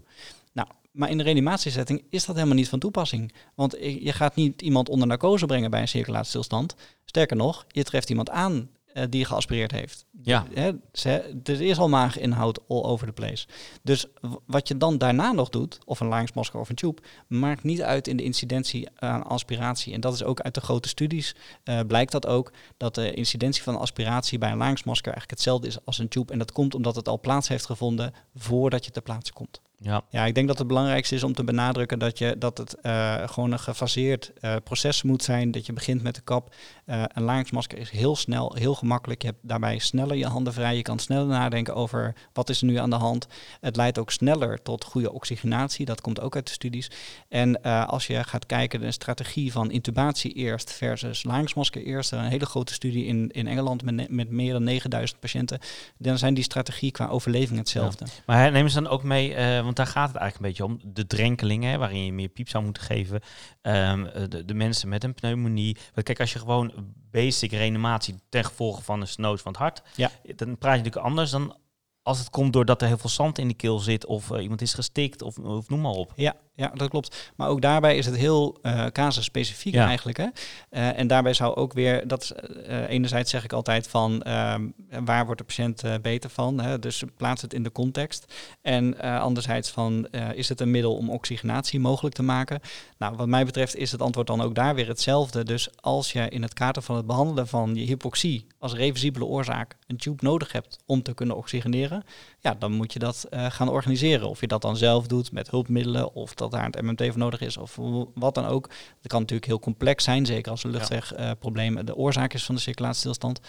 S4: Nou, maar in de reanimatiesetting is dat helemaal niet van toepassing. Want je je gaat niet iemand onder narcose brengen bij een circulatiestilstand. Sterker nog, je treft iemand aan eh, die geaspireerd heeft.
S3: Ja.
S4: Hè, ze, er is al maaginhoud all over the place. Dus wat je dan daarna nog doet, of een laringsmasker of een tube, maakt niet uit in de incidentie aan aspiratie. En dat is ook uit de grote studies, eh, blijkt dat ook, dat de incidentie van aspiratie bij een laringsmasker eigenlijk hetzelfde is als een tube. En dat komt omdat het al plaats heeft gevonden voordat je ter plaatse komt.
S3: Ja.
S4: Ja, ik denk dat het belangrijkste is om te benadrukken dat, je, dat het eh, gewoon een gefaseerd eh, proces moet zijn. Dat je begint met de kap. Eh, een laringsmasker is heel snel, heel gemakkelijk. Je hebt daarbij sneller je handen vrij. Je kan sneller nadenken over wat is er nu aan de hand. Het leidt ook sneller tot goede oxygenatie. Dat komt ook uit de studies. En als je gaat kijken de strategie van intubatie eerst versus laringsmasker eerst. Een hele grote studie in, in Engeland met, met meer dan 9000 patiënten. Dan zijn die strategie qua overleving hetzelfde.
S3: Maar nemen ze dan ook mee, want daar gaat het eigenlijk een beetje om. De drenkelingen, waarin je meer piep zou moeten geven. Ehm, eh, de, de mensen met een pneumonie. Want kijk, als je gewoon basic reanimatie ten gevolge van een snood van het hart,
S4: Ja.
S3: dan praat je natuurlijk anders dan als het komt doordat er heel veel zand in de keel zit of eh, iemand is gestikt of, of noem maar op.
S4: Ja, ja, dat klopt. Maar ook daarbij is het heel eh casusspecifiek
S3: Ja.
S4: eigenlijk. Hè? Eh, en daarbij zou ook weer, dat is, eh, enerzijds zeg ik altijd van ehm, waar wordt de patiënt beter van? Hè? Dus plaats het in de context. En anderzijds van is het een middel om oxygenatie mogelijk te maken? Nou, wat mij betreft is het antwoord dan ook daar weer hetzelfde. Dus als je in het kader van het behandelen van je hypoxie als reversibele oorzaak een tube nodig hebt om te kunnen oxygeneren, ja, dan moet je dat gaan organiseren. Of je dat dan zelf doet met hulpmiddelen, of dat daar het MMT voor nodig is, of wat dan ook. Dat kan natuurlijk heel complex zijn, zeker als een luchtwegprobleem de oorzaak is van de circulatiestilstand.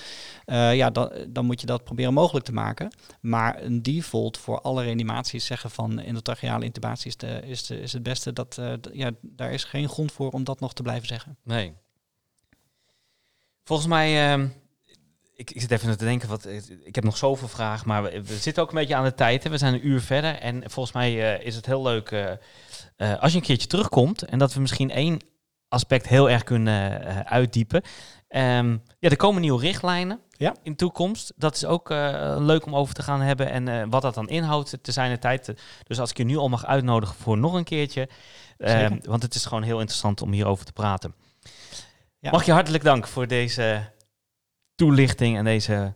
S4: Eh, ja, dan, dan moet je dat proberen mogelijk te maken. Maar een default voor alle reanimaties zeggen van endotracheale intubatie is, de, is, de, is het beste. Dat, eh, ja, daar is geen grond voor om dat nog te blijven zeggen.
S3: Nee. Volgens mij, ehm, ik, ik zit even te denken, wat, ik heb nog zoveel vragen, maar we, we zitten ook een beetje aan de tijd. Hè. We zijn een uur verder en volgens mij eh, is het heel leuk eh, eh, als je een keertje terugkomt en dat we misschien één aspect heel erg kunnen eh, uitdiepen. Ehm, ja, er komen nieuwe richtlijnen
S4: Ja.
S3: in de toekomst. Dat is ook eh, leuk om over te gaan hebben en wat dat dan inhoudt te zijn de tijd. Dus als ik je nu al mag uitnodigen voor nog een keertje, ehm, want het is gewoon heel interessant om hierover te praten.
S4: Ja.
S3: Mag je hartelijk dank voor deze toelichting en deze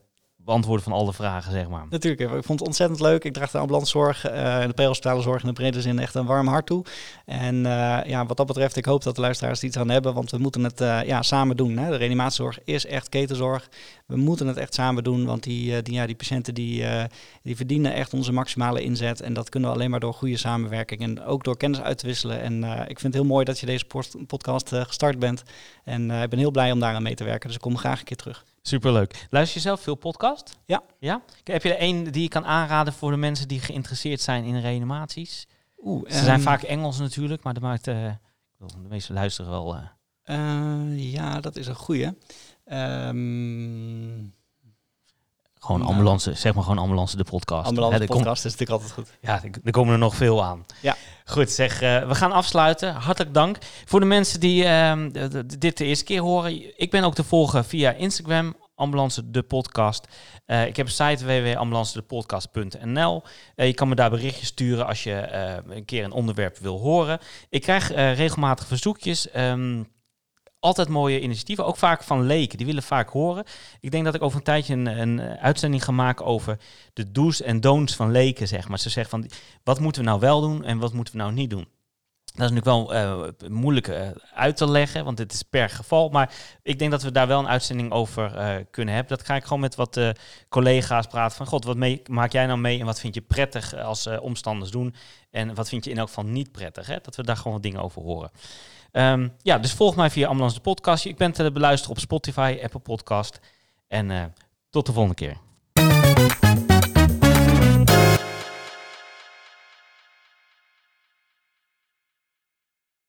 S3: beantwoorden van alle vragen, zeg maar.
S4: Natuurlijk, ik vond het ontzettend leuk. Ik draag de ambulancezorg eh, en de prehospitale zorg in de brede zin echt een warm hart toe. En eh, ja, wat dat betreft, ik hoop dat de luisteraars er iets aan hebben, want we moeten het eh, ja, samen doen. Hè. De reanimatiezorg is echt ketenzorg. We moeten het echt samen doen, want die, eh, ja, die patiënten die, eh, die verdienen echt onze maximale inzet. En dat kunnen we alleen maar door goede samenwerking en ook door kennis uit te wisselen. En eh, ik vind het heel mooi dat je deze podcast eh, gestart bent. En eh, ik ben heel blij om daaraan mee te werken, dus ik kom graag een keer terug.
S3: Superleuk. Luister je zelf veel podcast?
S4: Ja.
S3: Ja? Heb je er één die je kan aanraden voor de mensen die geïnteresseerd zijn in reanimaties?
S4: Oeh,
S3: Ze zijn
S4: ehm,
S3: vaak Engels natuurlijk, maar dat maakt... ik bedoel, de meeste luisteren wel... eh,
S4: Eh, ja, dat is een goeie. Ehm
S3: gewoon
S4: Nou.
S3: ambulance, zeg maar gewoon ambulance de podcast.
S4: ambulance
S3: komt-
S4: podcast is natuurlijk altijd goed.
S3: Ja, er, komen er nog veel aan.
S4: Ja.
S3: Goed, zeg, eh, we gaan afsluiten. Hartelijk dank. Voor de mensen die ehm, dit de eerste keer horen, ik ben ook te volgen via Instagram, Ambulance de Podcast. Eh, ik heb een site www.ambulancedepodcast.nl. Eh, je kan me daar berichtjes sturen als je een keer een onderwerp wil horen. Ik krijg regelmatig verzoekjes. ehm, altijd mooie initiatieven, ook vaak van leken. Die willen vaak horen. Ik denk dat ik over een tijdje een, een uitzending ga maken over de do's en don'ts van leken, zeg maar. Ze zeggen van, wat moeten we nou wel doen en wat moeten we nou niet doen? Dat is natuurlijk wel eh, moeilijk eh, uit te leggen, want het is per geval. Maar ik denk dat we daar wel een uitzending over eh, kunnen hebben. Dat ga ik gewoon met wat eh, collega's praten van... God, wat maak jij nou mee en wat vind je prettig als eh, omstanders doen? En wat vind je in elk geval niet prettig? Hè? Dat we daar gewoon wat dingen over horen. Ehm, ja, dus volg mij via Ambulance de Podcast. Ik ben te beluisteren op Spotify, Apple Podcast. En eh, tot de volgende keer.